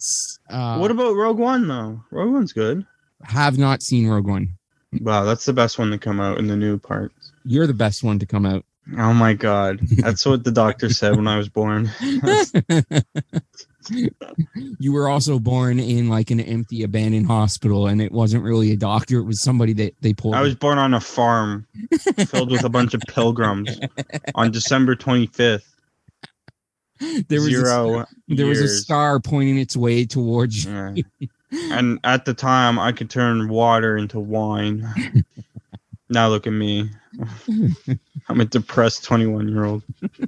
S1: uh,
S3: what about Rogue One though? Rogue One's good.
S1: have not seen Rogue One.
S3: Wow, that's the best one to come out in the new parts.
S1: You're the best one to come out.
S3: Oh my god. That's what the doctor said when I was born.
S1: you were also born in like an empty abandoned hospital and it wasn't really a doctor it was somebody that they pulled
S3: I was born on a farm filled with a bunch of pilgrims on December 25th.
S1: there was a,
S3: Zero
S1: there was a star pointing its way towards you.
S3: Yeah. and at the time, I could turn water into wine. now look at me. I'm a depressed 21 year old.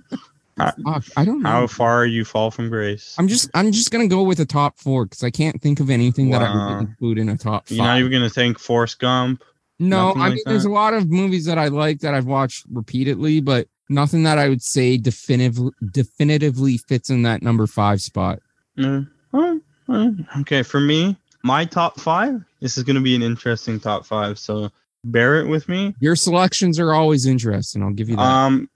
S1: Fuck, i don't know
S3: How far you fall from grace?
S1: i'm just i'm just gonna go with a top four because i can't think of anything that i
S3: Wow.
S1: would include in a top 5
S3: You're not even gonna thank Forrest Gump.
S1: no
S3: nothing
S1: i
S3: like
S1: mean there's
S3: that?
S1: a lot of movies that i like that i've watched repeatedly but nothing that i would say definitively definitively fits in that number five spot mm,
S3: No. Oh. Okay, for me, my top five. This is gonna be an interesting top five. So bear it with me.
S1: your selections are always interesting i'll give you that
S3: Um,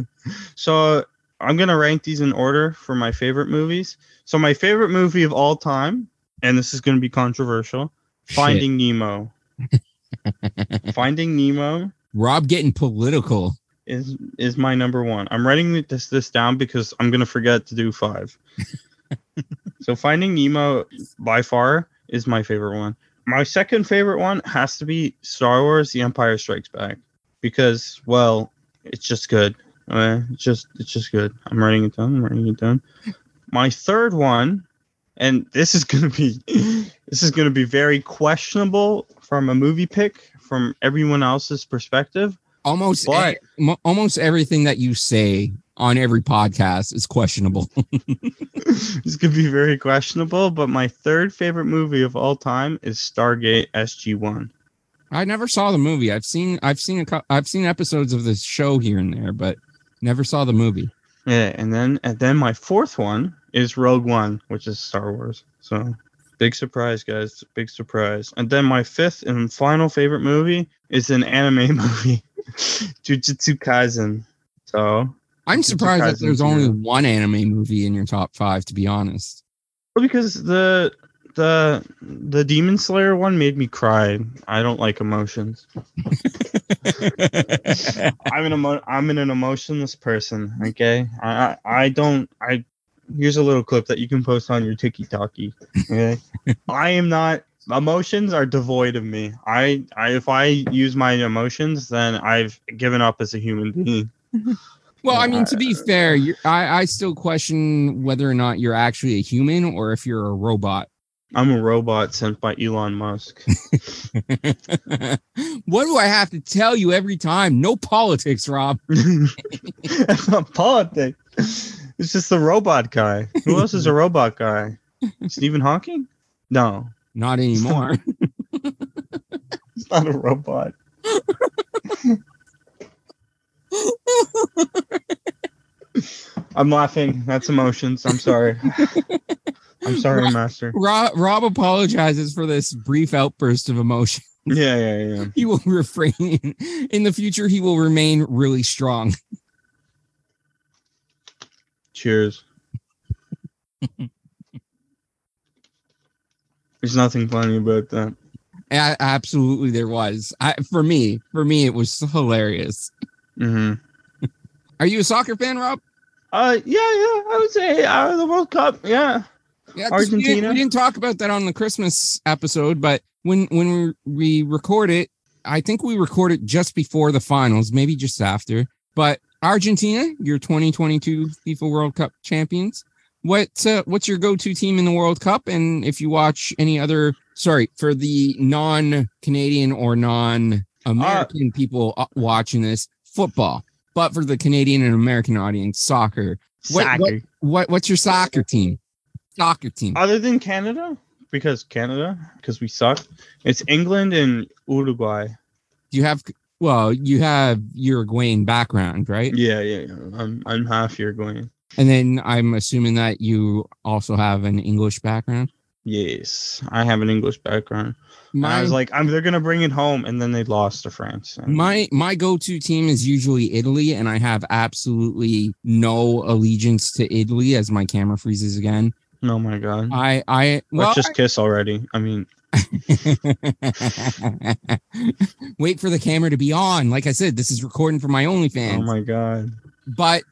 S3: so I'm gonna rank these in order for my favorite movies. So my favorite movie of all time, and this is gonna be controversial,
S1: Shit.
S3: Finding Nemo. Finding Nemo
S1: rob getting political
S3: is is my number one. I'm writing this this down because I'm gonna forget to do five. so Finding Nemo by far is my favorite one. My second favorite one has to be Star Wars: The Empire Strikes Back because well, it's just good. Uh, it's just it's just good. I'm writing it down. I'm writing it down. My third one, and this is gonna be this is gonna be very questionable from a movie pick from everyone else's perspective.
S1: almost
S3: But-
S1: e- almost everything that you say on every podcast is questionable
S3: this could be very questionable, but my third favorite movie of all time is Stargate SG One.
S1: i never saw the movie i've seen i've seen a i've seen episodes of this show here and there but never saw the movie
S3: Yeah, and then and then my fourth one is Rogue One, which is Star Wars. So big surprise, guys! Big surprise. And then my fifth and final favorite movie is an anime movie, Jujutsu Kaisen. So
S1: i'm surprised that there's only
S3: Zero.
S1: one anime movie in your top five to be honest
S3: Well, because the the the Demon Slayer one made me cry. I don't like emotions. I'm an emo- I'm an emotionless person. Okay, I I, I don't I. Here's a little clip that you can post on your TikTok. Okay, I am not. Emotions are devoid of me. I, I if I use my emotions, then I've given up as a human being.
S1: Well, I mean, to be fair, I, I still question whether or not you're actually a human or if you're a robot.
S3: I'm a robot sent by Elon Musk.
S1: what do I have to tell you every time? No politics, Rob.
S3: That's not politics. It's just the robot guy. Who else is a robot guy? Stephen Hawking? No,
S1: Not anymore.
S3: he's not a robot. I'm laughing. That's emotions. I'm sorry. I'm sorry, Master.
S1: Rob, Rob apologizes for this brief outburst of emotion.
S3: Yeah, yeah, yeah.
S1: He will refrain. In the future, he will remain really strong.
S3: Cheers. There's nothing funny about that.
S1: Absolutely, there was. I, for me, for me, it was hilarious.
S3: Hmm
S1: Are you a soccer fan, Rob?
S3: Uh, yeah, yeah. I would say uh, the World Cup. Yeah.
S1: Yeah, 'cause We didn't,
S3: Argentina?
S1: we didn't talk about that on the Christmas episode, but when when we, we record it, I think we record it just before the finals, maybe just after. But Argentina, your 2022 FIFA World Cup champions. What uh, what's your go-to team in the World Cup? And if you watch any other, sorry, for the non-Canadian or non-American people uh, watching this, football. But for the Canadian and American audience, soccer. What-
S3: Soccer.
S1: What what's your soccer team? Soccer team.
S3: Other than Canada, because Canada, because we suck. It's England and Uruguay.
S1: you have well you have uruguayan background right
S3: Yeah, yeah, yeah. I'm I'm half Uruguayan.
S1: and then i'm assuming that you also have an english background
S3: Yes, I have an English background. And I was like, I'm they're gonna bring it home, and then they lost to France. And-
S1: my my go-to team is usually italy and i have absolutely no allegiance to italy as my camera freezes again
S3: oh my god.
S1: i i well
S3: Let's just kiss already. I mean,
S1: wait for the camera to be on like i said this is recording for my onlyfans
S3: oh my god.
S1: but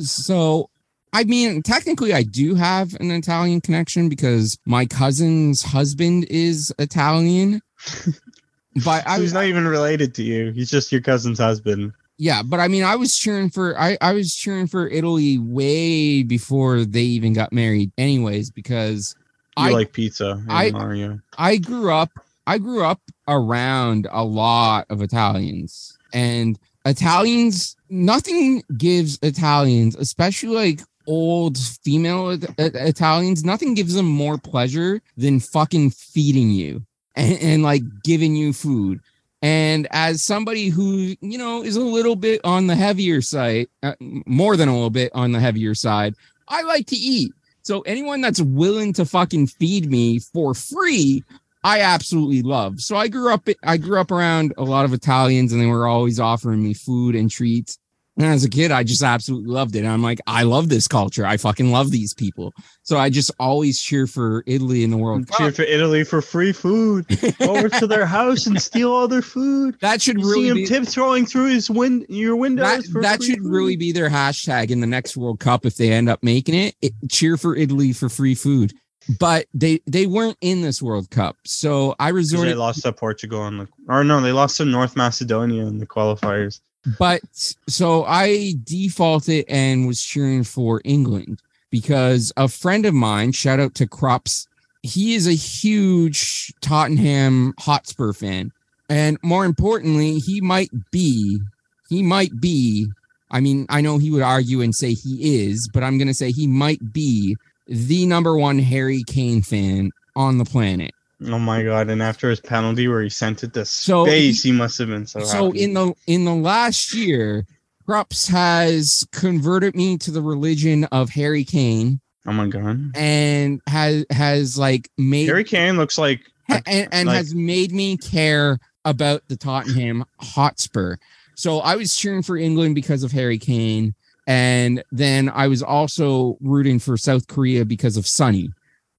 S1: so I mean, technically, I do have an Italian connection because my cousin's husband is Italian. but I was,
S3: not even related to you. He's just your cousin's husband.
S1: yeah, but I mean, I was cheering for I I was cheering for Italy way before they even got married, anyways, because
S3: You
S1: I
S3: like pizza,
S1: I-
S3: Mario.
S1: I grew up I grew up around a lot of Italians and Italians nothing gives Italians especially like old female It- It- Italians nothing gives them more pleasure than fucking feeding you and, and like giving you food and as somebody who you know is a little bit on the heavier side uh, more than a little bit on the heavier side I like to eat so anyone that's willing to fucking feed me for free I absolutely love. So I grew up I grew up around a lot of Italians and they were always offering me food and treats. And as a kid, I just absolutely loved it. And I'm like, I love this culture. I fucking love these people. So I just always cheer for Italy in the World
S3: Cheer
S1: Cup.
S3: for Italy for free food. Go over to their house and steal all their food.
S1: That should
S3: You see
S1: really
S3: him
S1: be
S3: tiptoeing through his win your windows.
S1: that, that should
S3: food.
S1: really be their hashtag in the next World Cup if they end up making it. it cheer for Italy for free food. But they they weren't in this World Cup. So I
S3: 'Cause They lost to Portugal in the or no, they lost to North Macedonia in the qualifiers.
S1: But so I defaulted and was cheering for England because a friend of mine, shout out to Crops, he is a huge Tottenham Hotspur fan. And more importantly, he might be, he might be, I mean, I know he would argue and say he is, but I'm going to say he might be the number one Harry Kane fan on the planet.
S3: Oh my god! And after his penalty, where he sent it to
S1: So
S3: space, he, must have been so.
S1: so
S3: happy.
S1: in the in the last year Krups has converted me to the religion of Harry Kane
S3: oh my god,
S1: and has has like made
S3: Harry Kane looks like
S1: ha- and, and
S3: like-
S1: has made me care about the Tottenham Hotspur. So I was cheering for England because of Harry Kane and then I was also rooting for South Korea because of Sonny.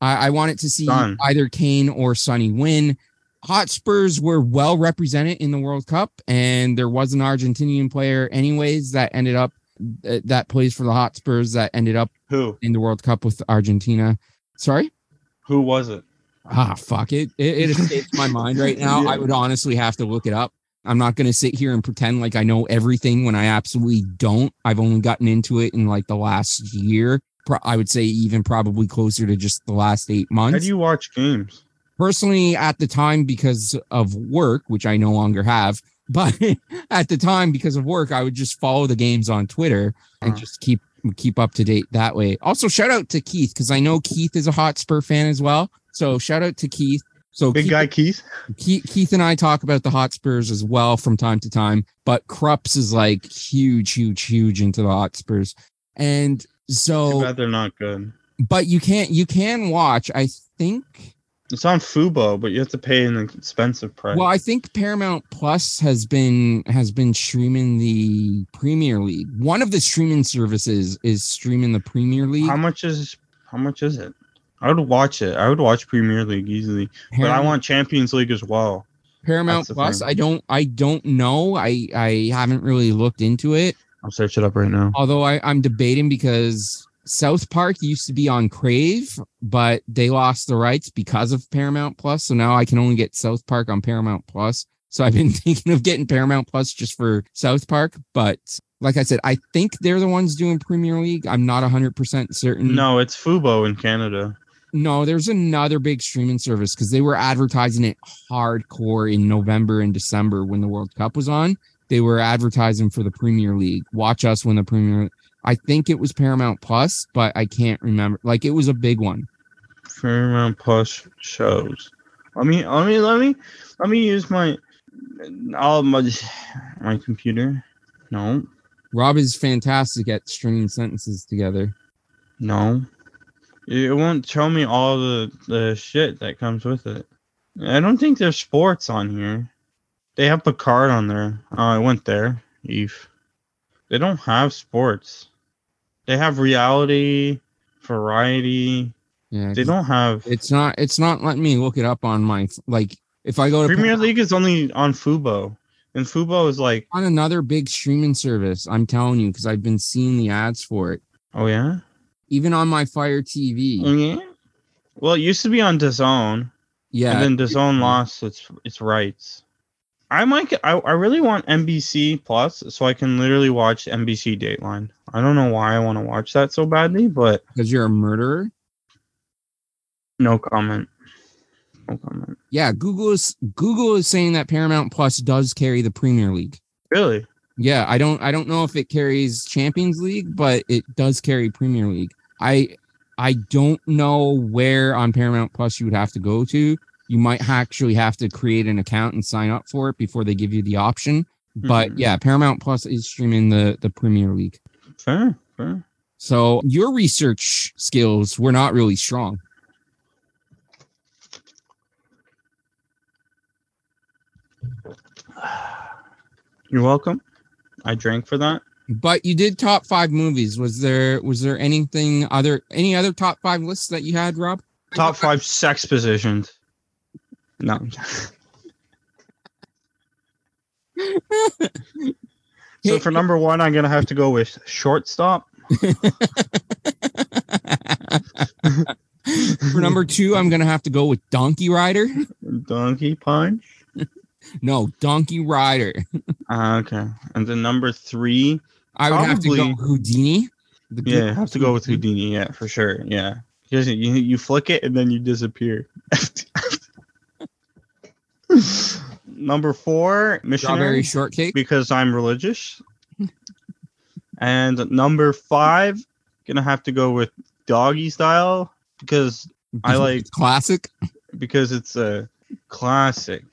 S1: I, I wanted to see
S3: Son.
S1: either Kane or Sonny win. Hotspurs were well represented in the World Cup, and there was an Argentinian player, anyways, that ended up uh, that plays for the Hotspurs that ended up
S3: Who?
S1: in the World Cup with Argentina. Sorry.
S3: Who was it?
S1: Ah, fuck it. It, it escapes my mind right now.
S3: Yeah.
S1: I would honestly have to look it up. I'm not going to sit here and pretend like I know everything when I absolutely don't. I've only gotten into it in like the last year. Pro- I would say even probably closer to just the last eight months.
S3: How do you watch games?
S1: Personally, at the time, because of work, which I no longer have, but at the time, because of work, I would just follow the games on Twitter and
S3: Huh.
S1: just keep keep up to date that way. Also, shout out to Keith because I know Keith is a Hotspur fan as well. So shout out to Keith. So
S3: Big
S1: Keith,
S3: guy Keith.
S1: Keith, Keith and I talk about the Hotspurs as well from time to time, but Krups is like huge, huge, huge into the Hotspurs. And so,
S3: bad they're not good.
S1: but you can't, you can watch, I think,
S3: It's on Fubo, but you have to pay an expensive price.
S1: well, I think Paramount Plus has been, has been streaming the Premier League. One of the streaming services is streaming the Premier League.
S3: how much is how much is it? I would watch it. I would watch Premier League easily, but I want Champions League as well.
S1: Paramount Plus.
S3: thing.
S1: I don't, I don't know. I, I haven't really looked into it.
S3: I'll search it up right now.
S1: although I, I'm debating because South Park used to be on Crave, but they lost the rights because of Paramount Plus. So now I can only get South Park on Paramount Plus. So I've been thinking of getting Paramount Plus just for South Park. But like I said, I think they're the ones doing Premier League. I'm not 100% certain.
S3: No, it's Fubo in Canada.
S1: No, there's another big streaming service because they were advertising it hardcore in November and December when the World Cup was on. They were advertising for the Premier League. Watch us win the Premier. I think it was Paramount Plus, but I can't remember. Like it was a big one.
S3: Paramount Plus shows. Let me let me let me let me use my all my my computer. No,
S1: Rob is fantastic at stringing sentences together.
S3: no. It won't show me all the the shit that comes with it. I don't think there's sports on here. They have Picard on there. Oh, I went there. Eve. They don't have sports. They have reality, variety.
S1: Yeah,
S3: They don't have
S1: It's not. It's not letting me look it up on my like. If I go to
S3: Premier League is only on Fubo, and Fubo is like,
S1: on another big streaming service, I'm telling you because I've been seeing the ads for it.
S3: oh yeah,
S1: Even on my Fire TV.
S3: oh yeah. Well, it used to be on DAZN,
S1: Yeah.
S3: and then DAZN lost its its rights. I might. I I really want NBC Plus, so I can literally watch NBC Dateline. I don't know why I want to watch that so badly, but
S1: because you're a murderer.
S3: no comment. No comment.
S1: Yeah, Google is Google is saying that Paramount Plus does carry the Premier League.
S3: Really?
S1: Yeah, I don't I don't know if it carries Champions League, but it does carry Premier League. I I don't know where on Paramount Plus you would have to go to. You might actually have to create an account and sign up for it before they give you the option. But
S3: Mhm.
S1: yeah, Paramount Plus is streaming the the Premier League.
S3: Fair. Fair.
S1: So your research skills were not really strong.
S3: You're welcome. I drank for that.
S1: But you did top five movies. Was there was there anything other any other top five lists that you had, Rob?
S3: Top five sex positions. No. so for number one, I'm gonna have to go with shortstop.
S1: For number two, I'm gonna have to go with Donkey Rider.
S3: Donkey punch.
S1: No, Donkey Rider.
S3: Uh, okay, and then number three,
S1: I would have to go Houdini.
S3: Yeah, have to go with Houdini. Yeah, for sure. Yeah, because you you flick it and then you disappear. number four,
S1: Strawberry shortcake.
S3: because I'm religious. and number five, gonna have to go with doggy style because I like-
S1: classic.
S3: because it's a classic.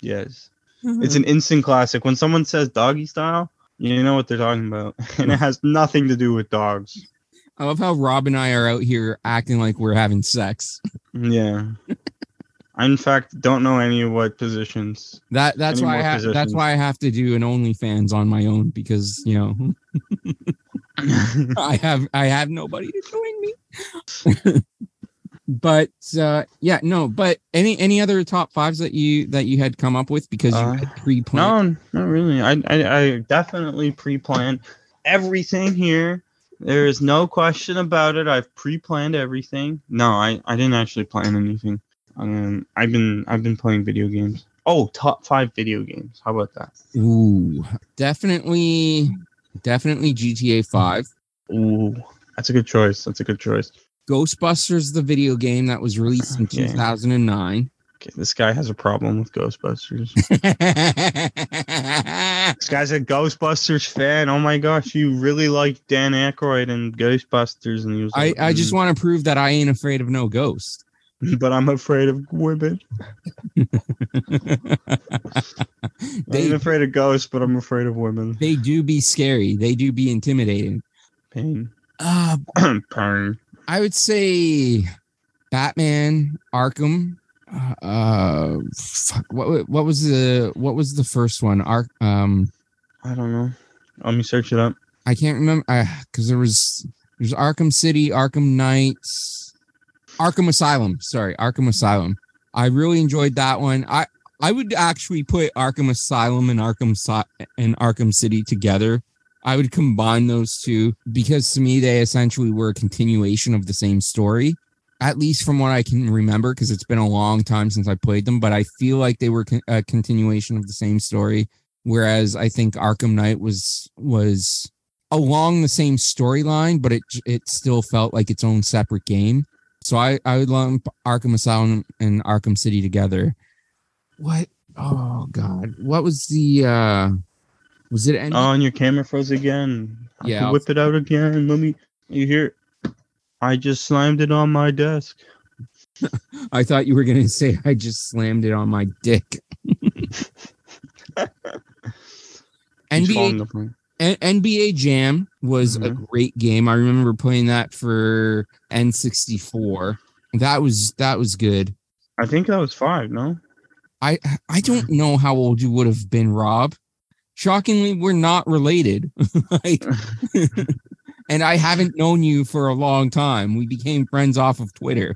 S3: Yes. Mm-hmm. It's an instant classic. When someone says doggy style, you know what they're talking about. And it has nothing to do with dogs.
S1: I love how Rob and I are out here acting like we're having sex.
S3: Yeah. I in fact don't know any of what positions.
S1: That that's why I ha- that's why I have to do an OnlyFans on my own because you know I have I have nobody to join me. but uh yeah no but any any other top fives that you that you had come up with because you
S3: Uh,
S1: had pre-planned
S3: No, not really. I, I, I definitely pre-planned everything here. There is no question about it. I've pre-planned everything. No, I, I didn't actually plan anything. Um, I've been I've been playing video games. Oh, top five video games. How about that?
S1: ooh definitely definitely gta 5
S3: Ooh, that's a good choice. That's a good choice.
S1: ghostbusters the video game that was released in
S3: Okay.
S1: 2009
S3: Okay, this guy has a problem with Ghostbusters. this guy's a Ghostbusters fan. Oh my gosh, you really like Dan Aykroyd and Ghostbusters, and he was.
S1: I,
S3: like,
S1: I just
S3: "Mm,
S1: want to prove that I ain't afraid of no ghost.
S3: but I'm afraid of women.
S1: They
S3: ain't afraid of ghosts, but I'm afraid of women.
S1: they do be scary. They do be intimidating.
S3: Pain.
S1: Uh,
S3: Pain.
S1: I would say Batman Arkham. Uh, fuck, what what was the what was the first one? Ark. Um,
S3: I don't know. Let me search it up.
S1: I can't remember because there was there's Arkham City, Arkham Knights, Arkham Asylum. Sorry, Arkham Asylum. I really enjoyed that one. I I would actually put Arkham Asylum and Arkham and Arkham City together. I would combine those two because to me they essentially were a continuation of the same story, at least from what I can remember. Because it's been a long time since I played them, but I feel like they were a continuation of the same story. Whereas I think Arkham Knight was was along the same storyline, but it it still felt like its own separate game. So I I would lump Arkham Asylum and Arkham City together. What? Oh God! What was the? uh Was it? Any-
S3: Oh, and your camera froze again. I
S1: Yeah,
S3: whip it out again. Let me. You hear? I just slammed it on my desk.
S1: I thought you were gonna say I just slammed it on my dick. NBA. N- NBA Jam was a
S3: Mhm.
S1: great game. I remember playing that for N64. That was that was good.
S3: I think that was five. No.
S1: I I don't know how old you would have been, Rob. Shockingly, we're not related. Like, and I haven't known you for a long time. We became friends off of Twitter.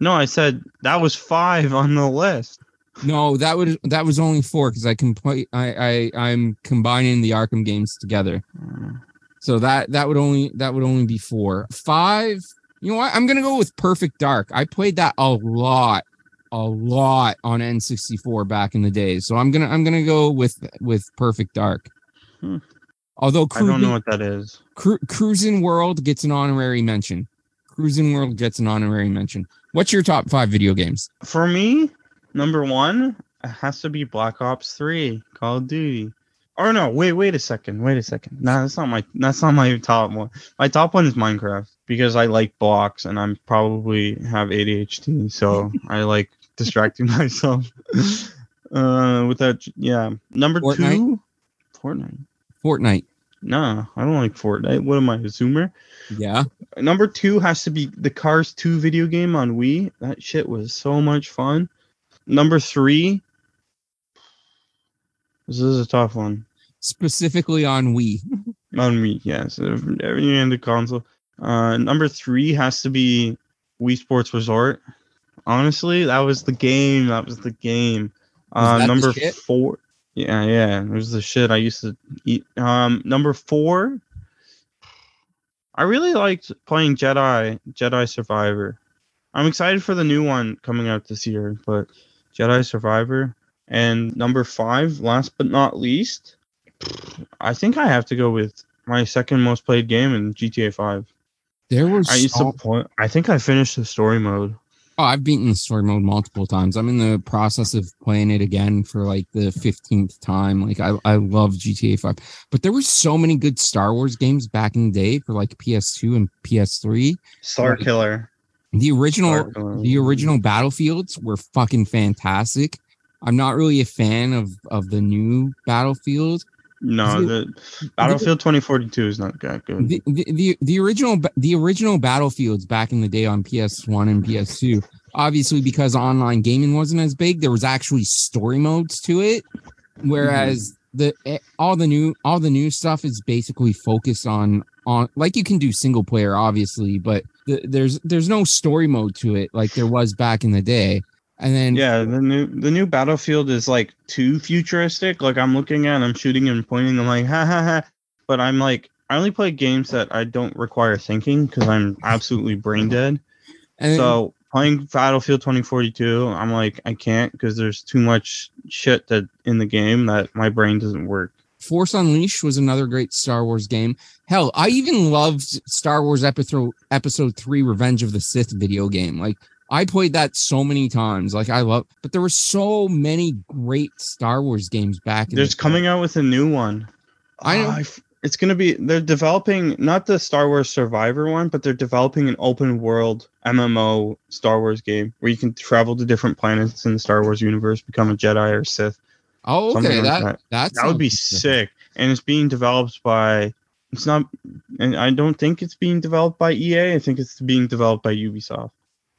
S3: No, I said that was five on the list.
S1: No, that would that was only four because I can play. I I I'm combining the Arkham games together. So that that would only that would only be four. Five. You know what? I'm gonna go with Perfect Dark. I played that a lot, a lot on N64 back in the day. So I'm gonna I'm gonna go with with Perfect Dark.
S3: Hmm.
S1: Although
S3: I don't know what that is.
S1: Cru- Cruising World gets an honorary mention. Cruising World gets an honorary mention. What's your top five video games?
S3: For me, number one has to be Black Ops Three, Call of Duty. Or no, wait, wait a second, wait a second. No, that's not my that's not my top one. My top one is Minecraft because I like blocks and I'm probably have ADHD, so I like distracting myself. uh, with that, yeah. Number
S1: Fortnite?
S3: two, Fortnite.
S1: Fortnite.
S3: Nah, I don't like Fortnite. What am I, a Zoomer?
S1: Yeah.
S3: Number two has to be the Cars 2 video game on Wii. That shit was so much fun. Number three. This is a tough one.
S1: Specifically on Wii.
S3: On Wii, yes. Everything in the console. Uh, number three has to be Wii Sports Resort. Honestly, that was the game. That was the game. Uh,
S1: that the
S3: number four. Yeah, yeah. It was the shit I used to eat. Um, number four. I really liked playing Jedi Jedi Survivor. I'm excited for the new one coming out this year, but Jedi Survivor. And number five, last but not least, I think I have to go with my second most played game in GTA 5.
S1: There was
S3: I used to play. I think I finished the story mode.
S1: Oh, I've beaten the story mode multiple times. I'm in the process of playing it again for like the 15th time. Like I, I love GTA 5. But there were so many good Star Wars games back in the day for like PS2 and PS3.
S3: Star
S1: Right.
S3: Killer.
S1: The original the original Battlefields were fucking fantastic. I'm not really a fan of of the new Battlefield.
S3: No, the Battlefield 2042 is not that good.
S1: The, the, the, the original the original Battlefields back in the day on PS1 and PS2, obviously because online gaming wasn't as big, there was actually story modes to it. Whereas the eh, all the new all the new stuff is basically focused on on like you can do single player obviously, but the, there's there's no story mode to it like there was back in the day. And then
S3: Yeah, the new the new Battlefield is like too futuristic. Like I'm looking at, I'm shooting and pointing. I'm like, ha ha ha. But I'm like, I only play games that I don't require thinking because I'm absolutely brain dead.
S1: and
S3: So playing Battlefield 2042, I'm like, I can't because there's too much shit that in the game that my brain doesn't work.
S1: Force Unleashed was another great Star Wars game. Hell, I even loved Star Wars episode episode 3 Revenge of the Sith video game. Like I played that so many times. Like I love but there were so many great Star Wars games back in
S3: There's
S1: the
S3: coming out with a new one.
S1: I.
S3: Ah, it's gonna be. They're developing not the Star Wars Survivor one, but they're developing an open world MMO Star Wars game where you can travel to different planets in the Star Wars universe, become a Jedi or Sith.
S1: Oh,
S3: something
S1: okay.
S3: like
S1: that
S3: that.
S1: that,
S3: That would be sick. And it's being developed by. It's not, and I don't think it's being developed by EA. I think it's being developed by Ubisoft.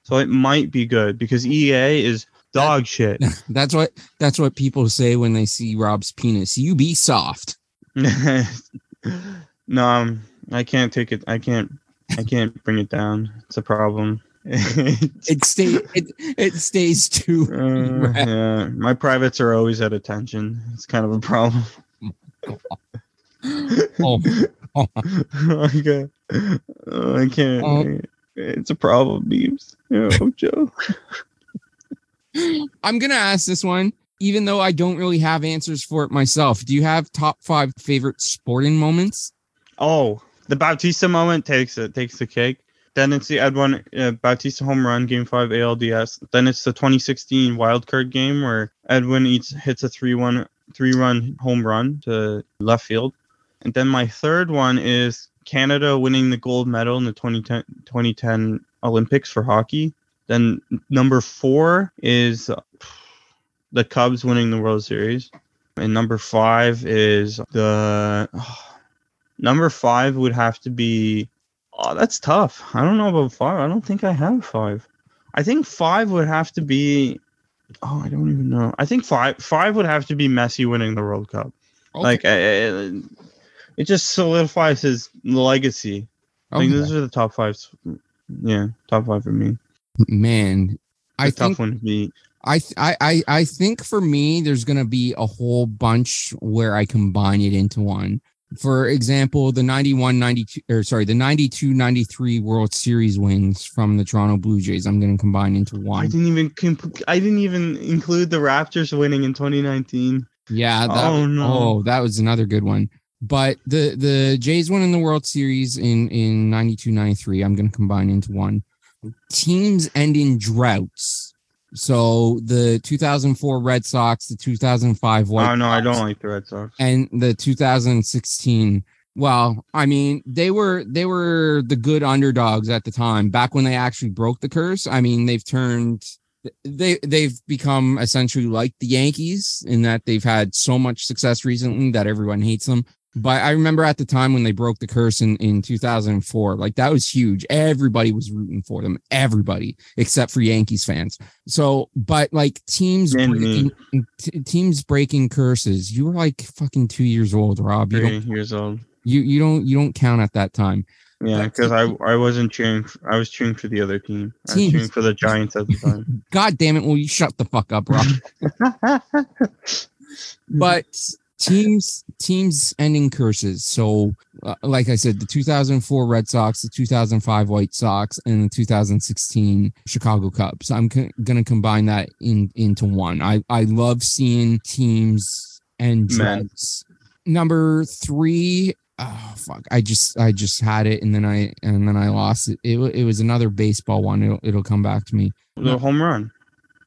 S3: So it might be good because EA is dog shit.
S1: That's what that's what people say when they see Rob's penis. You be soft.
S3: no, um, I can't take it. I can't. I can't bring it down. It's a problem.
S1: It stay it it stays too
S3: Uh, yeah, my privates are always at attention. It's kind of a problem.
S1: oh, oh.
S3: okay. Uh, I can't.
S1: Oh.
S3: It's a problem, Beeps. Oh, Joe.
S1: I'm gonna ask this one, even though I don't really have answers for it myself. Do you have top five favorite sporting moments?
S3: Oh, the Bautista moment takes it. Takes the cake. Then it's the Edwin uh, Bautista home run, Game Five ALDS. Then it's the 2016 wild card game where Edwin eats hits a three-one three-run home run to left field. And then my third one is Canada winning the gold medal in the 2010, 2010 Olympics for hockey. Then number four is the Cubs winning the World Series. And number five is the number five would have to be. Oh, that's tough. I don't know about five. I don't think I have five. I think five would have to be. Oh, I don't even know. I think five five would have to be Messi winning the World Cup.
S1: Okay.
S3: Like, uh, it just solidifies his legacy. I think those are the top five. Yeah, top five for me.
S1: man, I
S3: a
S1: think
S3: tough one to beat.
S1: I, th- I I I think for me, there's gonna be a whole bunch where I combine it into one. For example, the 91 92 or sorry, the 92 93 World Series wins from the Toronto Blue Jays. I'm gonna combine into one.
S3: I didn't even comp- I didn't even include the Raptors winning in 2019.
S1: Yeah, that,
S3: Oh, no.
S1: oh, that was another good one. But the the Jays won in the World Series in in 92 93. I'm gonna combine into one. Teams ending droughts. So the 2004 Red Sox, the 2005 White
S3: oh no, I don't like the Red Sox.
S1: and the 2016 well i mean they were they were the good underdogs at the time back when they actually broke the curse i mean they've turned they they've become essentially like the yankees in that they've had so much success recently that everyone hates them but i remember at the time when they broke the curse in in 2004 like that was huge everybody was rooting for them everybody except for yankees fans so but like teams breaking t- teams breaking curses you were like fucking two years old rob you
S3: Three years old.
S1: you, you don't you don't count at that time
S3: Yeah, because I. I wasn't cheering. I was cheering for the other team. I was cheering for the Giants at the time.
S1: god damn it will you shut the fuck up rob but teams teams ending curses. So uh, like i said the 2004 red sox the 2005 white sox and the 2016 chicago cubs. I'm c- gonna combine that in into one. I i love seeing teams and droughts number three oh fuck. I just i just had it and then i and then i lost it. It, it was another baseball one. It'll, it'll come back to me.
S3: The home run,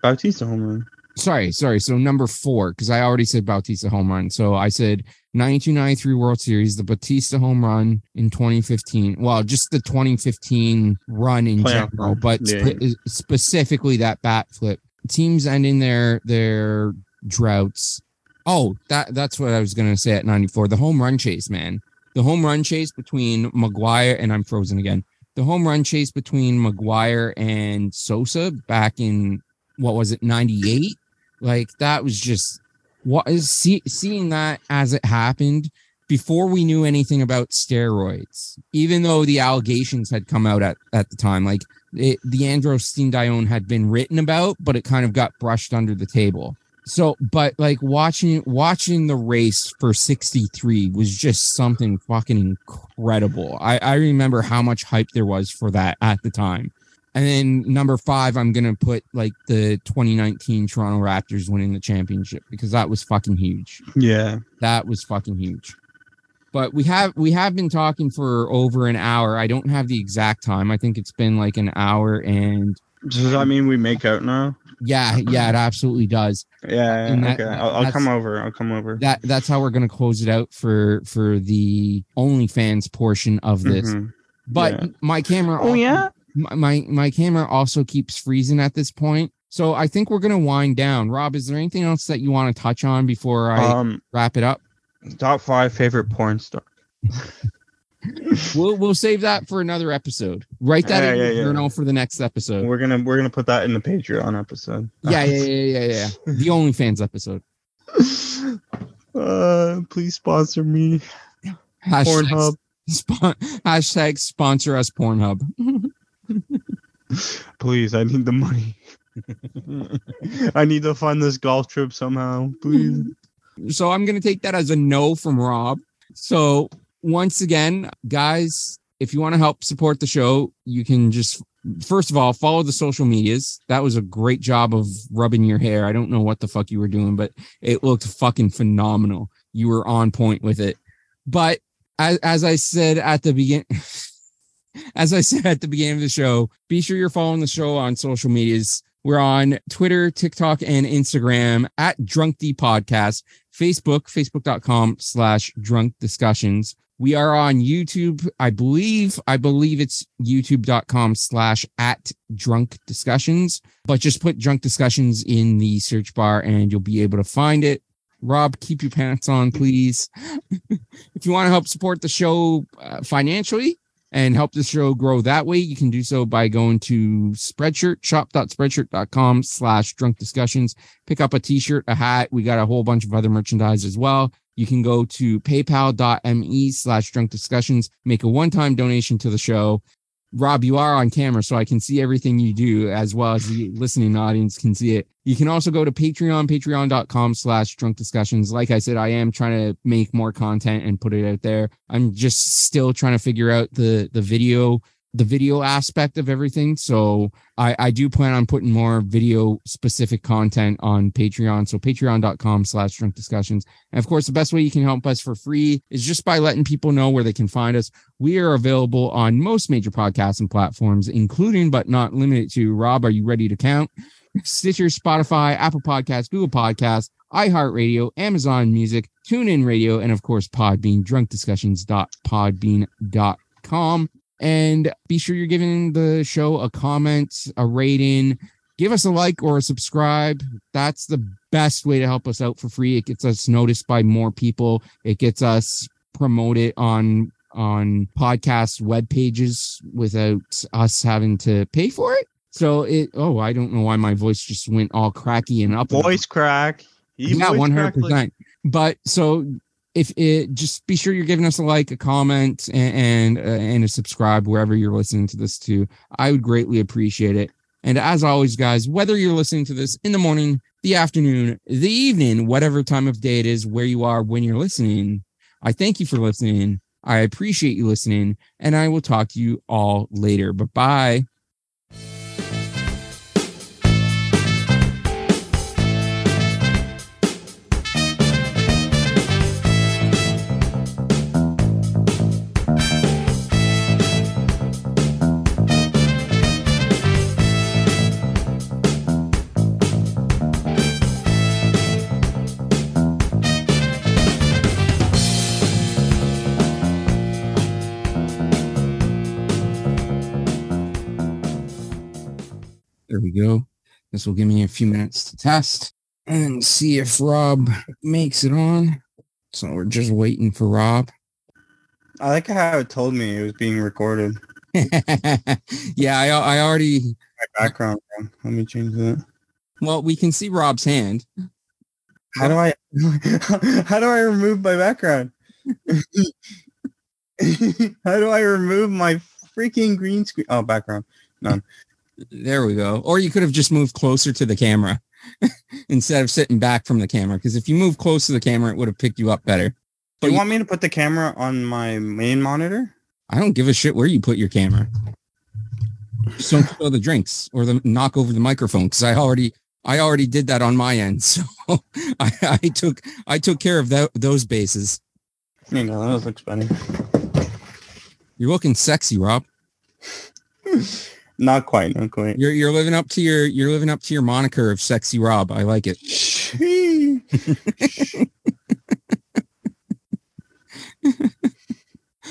S3: Bautista home run.
S1: Sorry, sorry. So number four, because I already said Bautista home run. So I said 92 93 World Series, the Bautista home run in 2015. Well, just the 2015 run in
S3: Playoff
S1: general, but
S3: yeah.
S1: spe- uh, specifically that bat flip. Teams ending their their droughts. Oh, that that's what I was gonna say at 94. The home run chase, man. The home run chase between McGwire and I'm frozen again. The home run chase between McGwire and Sosa back in what was it 98 like that was just what is see, seeing that as it happened before we knew anything about steroids, even though the allegations had come out at, at the time, like it, the androstenedione had been written about, but it kind of got brushed under the table. So, but like watching watching the race for 63 was just something fucking incredible. I, I remember how much hype there was for that at the time. And then number five, I'm gonna put like the 2019 Toronto Raptors winning the championship because that was fucking huge.
S3: Yeah.
S1: That was fucking huge. But we have we have been talking for over an hour. I don't have the exact time. I think it's been like an hour and
S3: Does that mean we make out now?
S1: yeah, yeah, it absolutely does.
S3: Yeah.
S1: That-
S3: okay. I'll, I'll come over. I'll come over.
S1: That that's how we're gonna close it out for for the OnlyFans portion of this.
S3: Mhm.
S1: But
S3: Yeah.
S1: my camera
S3: Oh yeah.
S1: My my camera also keeps freezing at this point. So I think we're gonna wind down. Rob, is there anything else that you want to touch on before I
S3: Um,
S1: wrap it up?
S3: top five favorite porn star.
S1: We'll we'll save that for another episode. Write that
S3: Yeah,
S1: in
S3: yeah,
S1: your
S3: yeah.
S1: journal for the next episode.
S3: We're gonna we're gonna put that in the Patreon episode.
S1: Yeah, yeah, yeah, yeah, yeah. The OnlyFans episode.
S3: uh, please sponsor me.
S1: Hashtag,
S3: Pornhub.
S1: hashtag sponsor us Pornhub.
S3: Please, I need the money. I need to fund this golf trip somehow. Please.
S1: So I'm going to take that as a no from Rob. So once again, guys, if you want to help support the show, you can just first of all follow the social medias. That was a great job of rubbing your hair. I don't know what the fuck you were doing, but it looked fucking phenomenal. You were on point with it. But as, as I said at the begin as I said at the beginning of the show, be sure you're following the show on social medias. We're on Twitter, TikTok, and Instagram at Drunk D Podcast. Facebook, facebook.com slash drunk discussions. We are on YouTube. I believe, I believe it's youtube.com slash at drunk discussions, but just put drunk discussions in the search bar and you'll be able to find it. Rob, keep your pants on, please. if you want to help support the show uh, financially, and help the show grow that way, you can do so by going to Spreadshirt, shop.spreadshirt.com slash drunk discussions. Pick up a t-shirt, a hat. We got a whole bunch of other merchandise as well. You can go to paypal.me slash drunk discussions, make a one-time donation to the show. Rob, you are on camera, so I can see everything you do as well as the listening audience can see it. You can also go to Patreon, patreon.com slash drunk discussions. Like I said, I am trying to make more content and put it out there. I'm just still trying to figure out the the video the video aspect of everything. So I, I do plan on putting more video specific content on Patreon. So patreon.com slash drunk discussions. And of course, the best way you can help us for free is just by letting people know where they can find us. We are available on most major podcasting platforms, including but not limited to Rob. Are you ready to count? Stitcher, Spotify, Apple Podcasts, Google Podcasts, iHeartRadio, Amazon Music, TuneIn Radio, and of course, Podbean, drunkdiscussions.podbean.com. And be sure you're giving the show a comment, a rating. Give us a like or a subscribe. That's the best way to help us out for free. It gets us noticed by more people. It gets us promoted on on podcast web pages without us having to pay for it. So it oh, I don't know why my voice just went all cracky and up.
S3: Voice crack. He
S1: yeah, one hundred percent. But so if it just be sure you're giving us a like, a comment, and and, uh, and a subscribe wherever you're listening to this to. I would greatly appreciate it. And as always, guys, whether you're listening to this in the morning, the afternoon, the evening, whatever time of day it is, where you are when you're listening, I thank you for listening. I appreciate you listening, and I will talk to you all later. Bye bye. This will give me a few minutes to test and see if Rob makes it on. So we're just waiting for Rob.
S3: I like how it told me it was being recorded.
S1: yeah, I, I already.
S3: My background. Let me change that.
S1: Well, we can see Rob's hand.
S3: How do I? how do I remove my background? How do I remove my freaking green screen? Oh, background. None.
S1: There we go. Or you could have just moved closer to the camera instead of sitting back from the camera. Because if you move close to the camera, it would have picked you up better.
S3: Do
S1: But
S3: you
S1: you-
S3: want me to put the camera on my main monitor?
S1: I don't give a shit where you put your camera. Just don't spill the drinks or the knock over the microphone because I already I already did that on my end. So I, I took I took care of that those bases.
S3: You know, That looks funny.
S1: You're looking sexy, Rob.
S3: Not quite. Not quite.
S1: You're you're living up to your you're living up to your moniker of sexy Rob. I like it.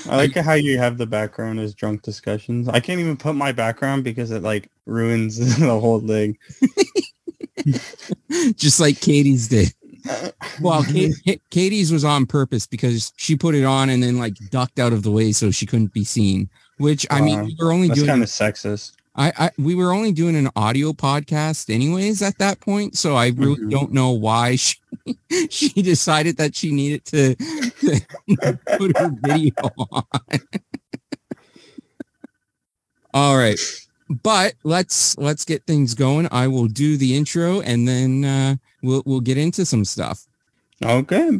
S3: I like how you have the background as drunk discussions. I can't even put my background because it like ruins the whole thing.
S1: Just like Katie's did. Well, Kate, Katie's was on purpose because she put it on and then like ducked out of the way so she couldn't be seen. Which I mean, we were only
S3: That's
S1: doing
S3: kind of sexist.
S1: I, I we were only doing an audio podcast anyways at that point, so I really
S3: Mhm.
S1: don't know why she she decided that she needed to, to put her video on. All right. But let's let's get things going. I will do the intro and then uh, we'll we'll get into some stuff.
S3: Okay.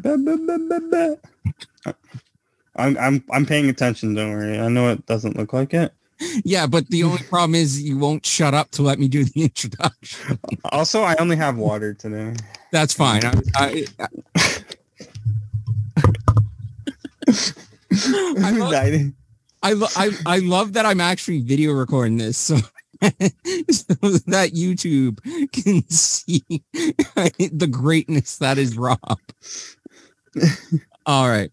S3: I'm I'm I'm paying attention. Don't worry. I know it doesn't look like it.
S1: Yeah, but the only problem is you won't shut up to let me do the introduction.
S3: Also, I only have water today.
S1: That's fine. I, I, I love-
S3: I-
S1: I, lo- I I love that I'm actually video recording this so, so that YouTube can see the greatness that is Rob. All right.